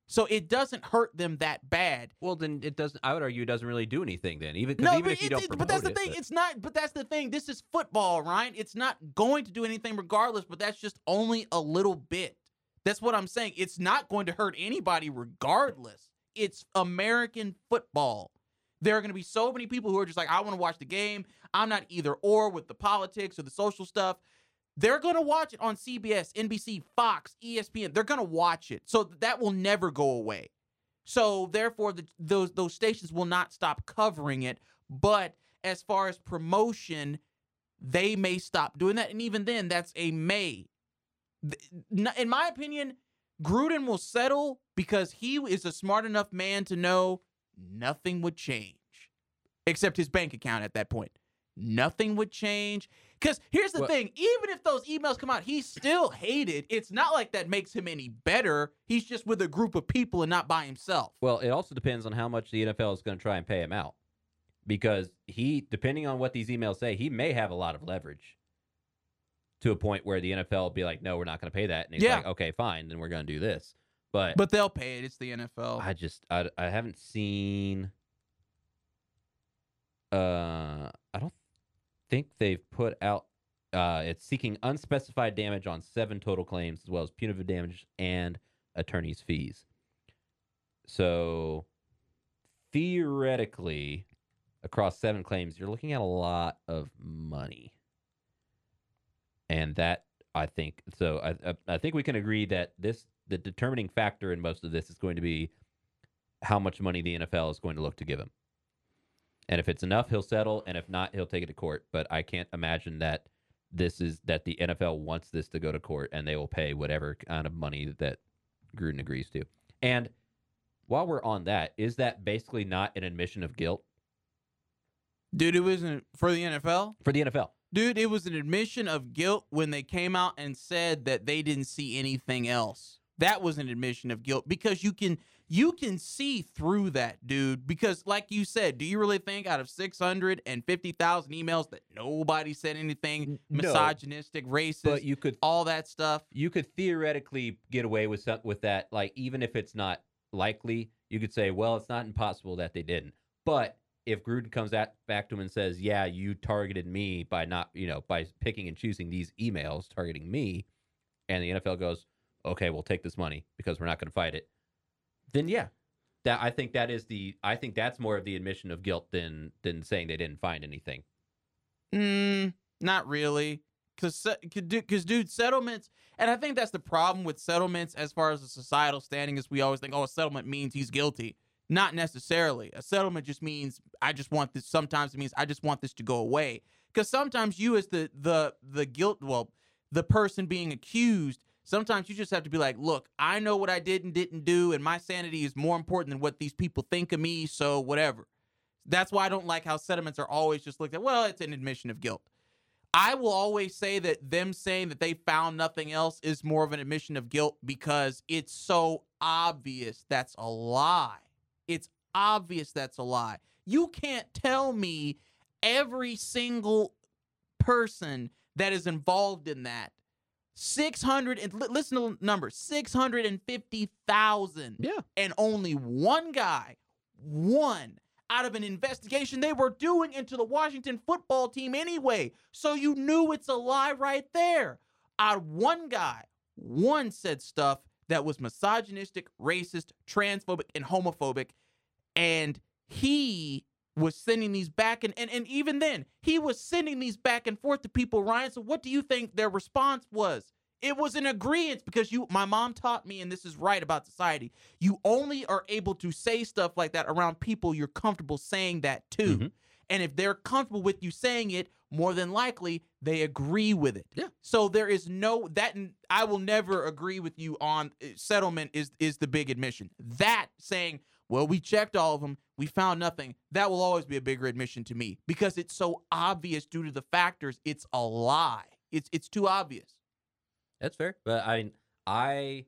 So it doesn't hurt them that bad. Well, then it doesn't. I would argue it doesn't really do anything then. Even no even but, if you don't but that's the it, thing but- it's not but that's the thing this is football right it's not going to do anything regardless but that's just only a little bit. That's what i'm saying. It's not going to hurt anybody regardless. It's american football there are going to be so many people who are just like i want to watch the game i'm not either or with the politics or the social stuff they're going to watch it on cbs nbc fox espn they're going to watch it so that will never go away so therefore, the, those those stations will not stop covering it. But as far as promotion, they may stop doing that. And even then, that's a may. In my opinion, Gruden will settle because he is a smart enough man to know nothing would change except his bank account at that point. Nothing would change. Because here's the well, thing even if those emails come out, he's still hated. It's not like that makes him any better. He's just with a group of people and not by himself. Well, it also depends on how much the NFL is going to try and pay him out. Because he, depending on what these emails say, he may have a lot of leverage to a point where the NFL will be like, no, we're not going to pay that. And he's yeah. like, okay, fine, then we're going to do this. But but they'll pay it. It's the NFL. I just I, I haven't seen. Uh, I don't think they've put out. Uh, it's seeking unspecified damage on seven total claims, as well as punitive damage and attorney's fees. So theoretically, across seven claims, you're looking at a lot of money, and that I think so. I I, I think we can agree that this the determining factor in most of this is going to be how much money the NFL is going to look to give him. And if it's enough, he'll settle, and if not, he'll take it to court. But I can't imagine that this is that the NFL wants this to go to court, and they will pay whatever kind of money that Gruden agrees to. And while we're on that, is that basically not an admission of guilt? Dude, it wasn't for the NFL. For the NFL, dude, it was an admission of guilt when they came out and said that they didn't see anything else that was an admission of guilt because you can you can see through that dude because like you said do you really think out of 650,000 emails that nobody said anything no, misogynistic racist but you could all that stuff? You could theoretically get away with some, with that like even if it's not likely you could say well it's not impossible that they didn't. But if Gruden comes at, back to him and says, "Yeah, you targeted me by not, you know, by picking and choosing these emails targeting me," and the NFL goes, okay, we'll take this money because we're not going to fight it, then yeah, that I think that is the I think that's more of the admission of guilt than than saying they didn't find anything. Mm, not really. Cause, cause, dude, settlements, and I think that's the problem with settlements as far as the societal standing is we always think, oh, a settlement means he's guilty. Not necessarily. A settlement just means I just want this. Sometimes it means I just want this to go away. Because sometimes you, as the the the guilt, well, the person being accused, Sometimes you just have to be like, look, I know what I did and didn't do, and my sanity is more important than what these people think of me, so whatever. That's why I don't like how settlements are always just looked at, well, it's an admission of guilt. I will always say that them saying that they found nothing else is more of an admission of guilt because it's so obvious that's a lie. It's obvious that's a lie. You can't tell me every single person that is involved in that 600 and listen to the number 650,000. Yeah. And only one guy, one out of an investigation they were doing into the Washington football team anyway. So you knew it's a lie right there. Out of one guy, one said stuff that was misogynistic, racist, transphobic, and homophobic. And he was sending these back and, and and even then he was sending these back and forth to people ryan so what do you think their response was it was an agreement because you my mom taught me and this is right about society you only are able to say stuff like that around people you're comfortable saying that to mm-hmm. and if they're comfortable with you saying it more than likely they agree with it yeah so there is no that i will never agree with you on uh, settlement is is the big admission that saying well, we checked all of them. We found nothing. That will always be a bigger admission to me because it's so obvious due to the factors. It's a lie. It's it's too obvious. That's fair, but I mean, I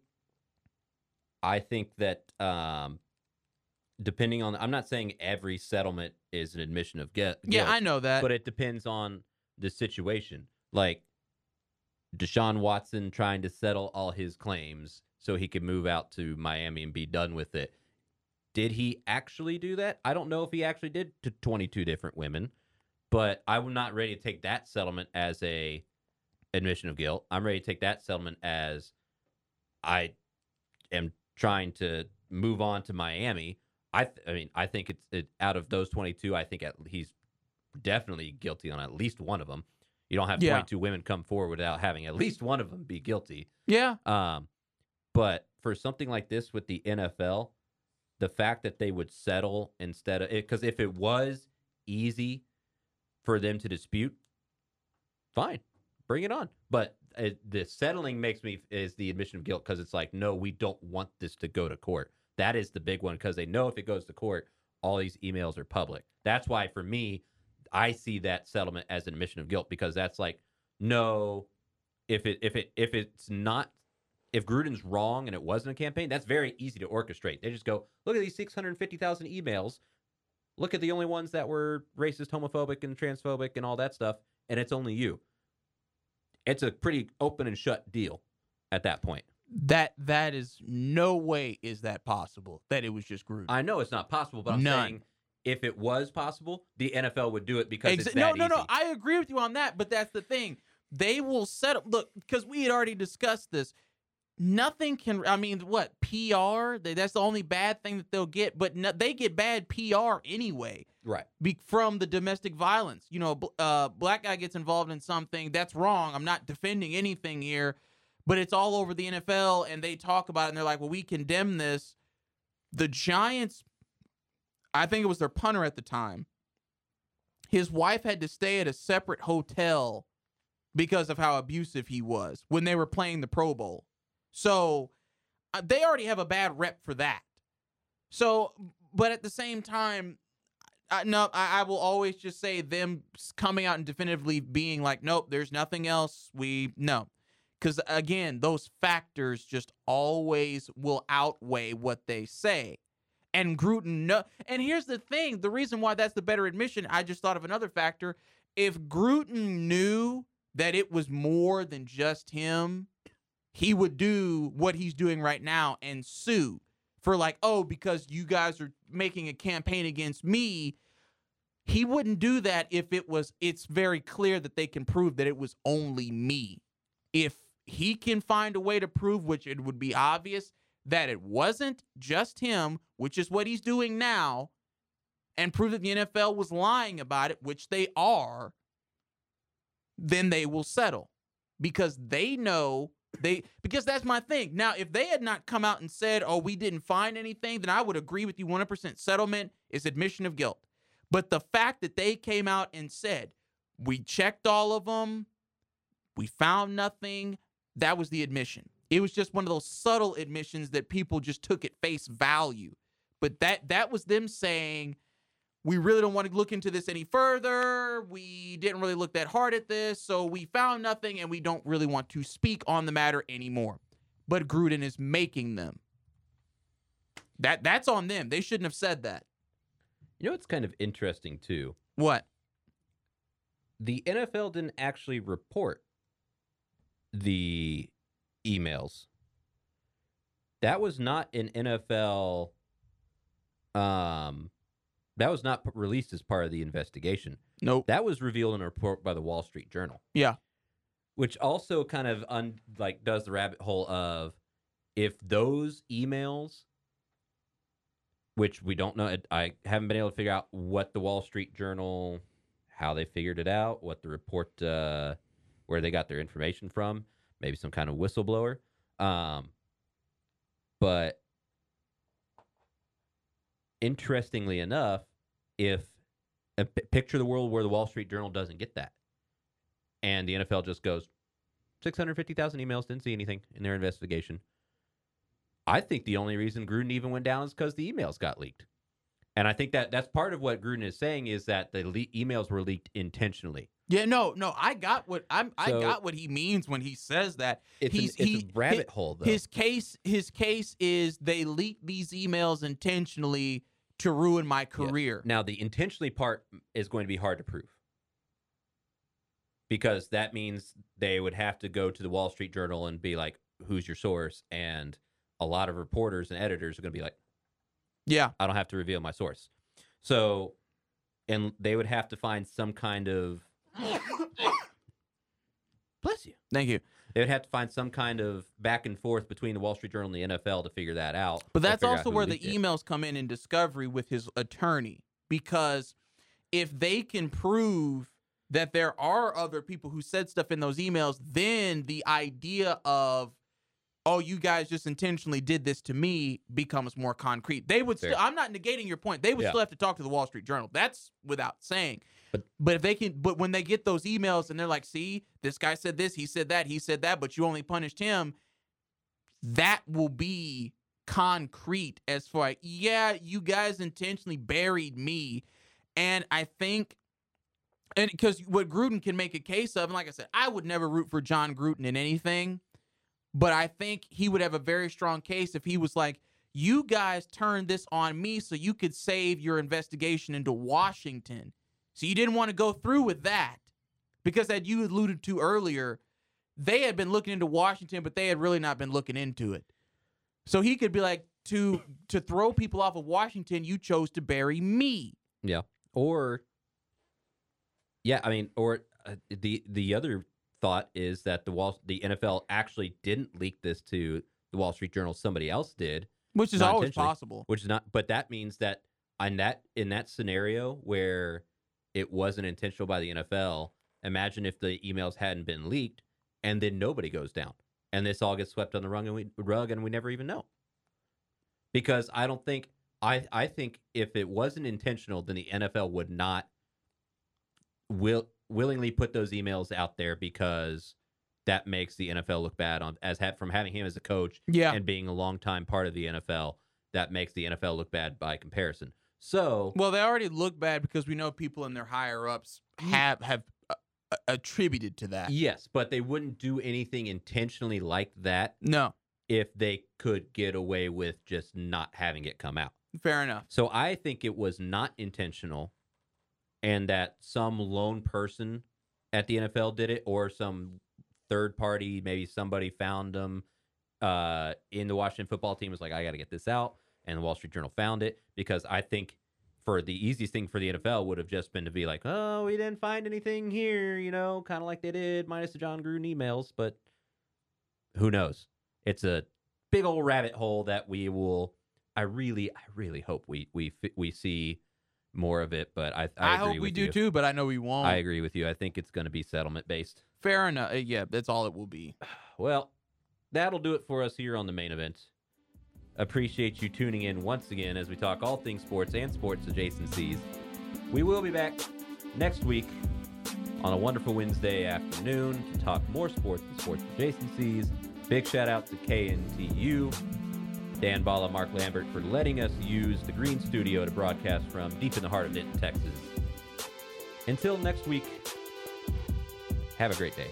I think that um, depending on, I'm not saying every settlement is an admission of guilt. Yeah, I know that, but it depends on the situation. Like Deshaun Watson trying to settle all his claims so he could move out to Miami and be done with it did he actually do that? I don't know if he actually did to 22 different women, but I'm not ready to take that settlement as a admission of guilt. I'm ready to take that settlement as I am trying to move on to Miami. I, th- I mean, I think it's it, out of those 22, I think at, he's definitely guilty on at least one of them. You don't have yeah. 22 women come forward without having at least one of them be guilty. Yeah. Um, but for something like this with the NFL, the fact that they would settle instead of it because if it was easy for them to dispute fine, bring it on. But uh, the settling makes me is the admission of guilt because it's like, no, we don't want this to go to court. That is the big one because they know if it goes to court, all these emails are public. That's why for me, I see that settlement as an admission of guilt because that's like, no, if it if it if it's not if Gruden's wrong and it wasn't a campaign, that's very easy to orchestrate. They just go, look at these 650,000 emails. Look at the only ones that were racist, homophobic, and transphobic and all that stuff, and it's only you. It's a pretty open and shut deal at that point. That that is no way is that possible. That it was just Gruden. I know it's not possible, but I'm None. saying if it was possible, the NFL would do it because Exa- no, no, no. easy. I agree with you on that, but that's the thing. They will set up. Look, because we had already discussed this. Nothing can. I mean, what PR? That's the only bad thing that they'll get. But no, they get bad PR anyway right. be, from the domestic violence. You know, uh, black guy gets involved in something that's wrong. I'm not defending anything here, but it's all over the NFL, and they talk about it, and they're like, "Well, we condemn this." The Giants, I think it was their punter at the time. His wife had to stay at a separate hotel because of how abusive he was when they were playing the Pro Bowl. So uh, they already have a bad rep for that. So, but at the same time, I, no, I, I will always just say them coming out and definitively being like, nope, there's nothing else. We no, because again, those factors just always will outweigh what they say. And Gruden, no, and here's the thing: the reason why that's the better admission, I just thought of another factor. If Gruden knew that it was more than just him, he would do what he's doing right now and sue for like, oh, because you guys are making a campaign against me. He wouldn't do that if it was it's very clear that they can prove that it was only me. If he can find a way to prove which it would be obvious that it wasn't just him, which is what he's doing now, and prove that the NFL was lying about it, which they are, then they will settle because they know they because that's my thing. Now, if they had not come out and said, "Oh, we didn't find anything," then I would agree with you 100% settlement is admission of guilt. But the fact that they came out and said, "We checked all of them, we found nothing," that was the admission. It was just one of those subtle admissions that people just took at face value. But that that was them saying, we really don't want to look into this any further. We didn't really look that hard at this, so we found nothing and we don't really want to speak on the matter anymore. But Gruden is making them. That that's on them. They shouldn't have said that. You know what's kind of interesting too? What? The NFL didn't actually report the emails. That was not an NFL um that was not released as part of the investigation. Nope. That was revealed in a report by the Wall Street Journal. Yeah. Which also kind of un, like does the rabbit hole of if those emails which we don't know I haven't been able to figure out what the Wall Street Journal how they figured it out, what the report uh where they got their information from, maybe some kind of whistleblower. Um but interestingly enough, if uh, picture the world where the Wall Street Journal doesn't get that, and the NFL just goes six hundred fifty thousand emails, didn't see anything in their investigation. I think the only reason Gruden even went down is because the emails got leaked, and I think that that's part of what Gruden is saying is that the le- emails were leaked intentionally. Yeah, no, no. I got what I'm I got what he means when he says that. It's, He's- an, it's he- a rabbit hole, though. His case his case is they leaked these emails intentionally to ruin my career. Now, the intentionally part is going to be hard to prove because that means they would have to go to the Wall Street Journal and be like, "Who's your source?" And a lot of reporters and editors are going to be like, Yeah. "I don't have to reveal my source." So, and they would have to find some kind of bless you. Thank you. They would have to find some kind of back and forth between the Wall Street Journal and the NFL to figure that out. But that's also where the it. emails come in in discovery with his attorney because if they can prove that there are other people who said stuff in those emails, then the idea of oh, you guys just intentionally did this to me becomes more concrete. They would still, I'm not negating your point. They would Yeah. still have to talk to the Wall Street Journal. That's without saying. But- but if they can, but when they get those emails and they're like, see, this guy said this, he said that, he said that, but you only punished him, that will be concrete as far, yeah, you guys intentionally buried me. And I think and because what Gruden can make a case of, and like I said, I would never root for Jon Gruden in anything, but I think he would have a very strong case if he was like, you guys turned this on me so you could save your investigation into Washington. So you didn't want to go through with that because, as you alluded to earlier, they had been looking into Washington, but they had really not been looking into it. So he could be like, to to throw people off of Washington, you chose to bury me. Yeah. Or yeah, I mean, or uh, the the other thought is that the Wall the NFL actually didn't leak this to the Wall Street Journal. Somebody else did, Which is always possible. which is not. But that means that on that in that scenario where it wasn't intentional by the NFL, imagine if the emails hadn't been leaked and then nobody goes down and this all gets swept on the rug and we rug and we never even know. Because I don't think I I think if it wasn't intentional, then the NFL would not will willingly put those emails out there because that makes the NFL look bad on as ha- from having him as a coach Yeah. and being a longtime part of the NFL, that makes the NFL look bad by comparison. So, Well, they already look bad because we know people in their higher ups have have uh, uh, attributed to that. yes, but they wouldn't do anything intentionally like that No, if they could get away with just not having it come out. fair enough. So I think it was not intentional and that some lone person at the NFL did it or some third party, maybe somebody found them uh, in the Washington football team was like, I got to get this out. And the Wall Street Journal found it because I think for the easiest thing for the NFL would have just been to be like, oh, we didn't find anything here, you know, kind of like they did minus the Jon Gruden emails. But who knows? It's a big old rabbit hole that we will. I really, I really hope we we we see more of it. But I, I, I, hope we do you. too, but I know we won't. I agree with you. I think it's going to be settlement based. fair enough. Uh, Yeah, that's all it will be. Well, that'll do it for us here on the main event. Appreciate you tuning in once again as we talk all things sports and sports adjacencies. We will be back next week on a wonderful Wednesday afternoon to talk more sports and sports adjacencies. Big shout out to KNTU, Dan Bala, Mark Lambert for letting us use the Green Studio to broadcast from deep in the heart of Denton, Texas. Until next week, have a great day.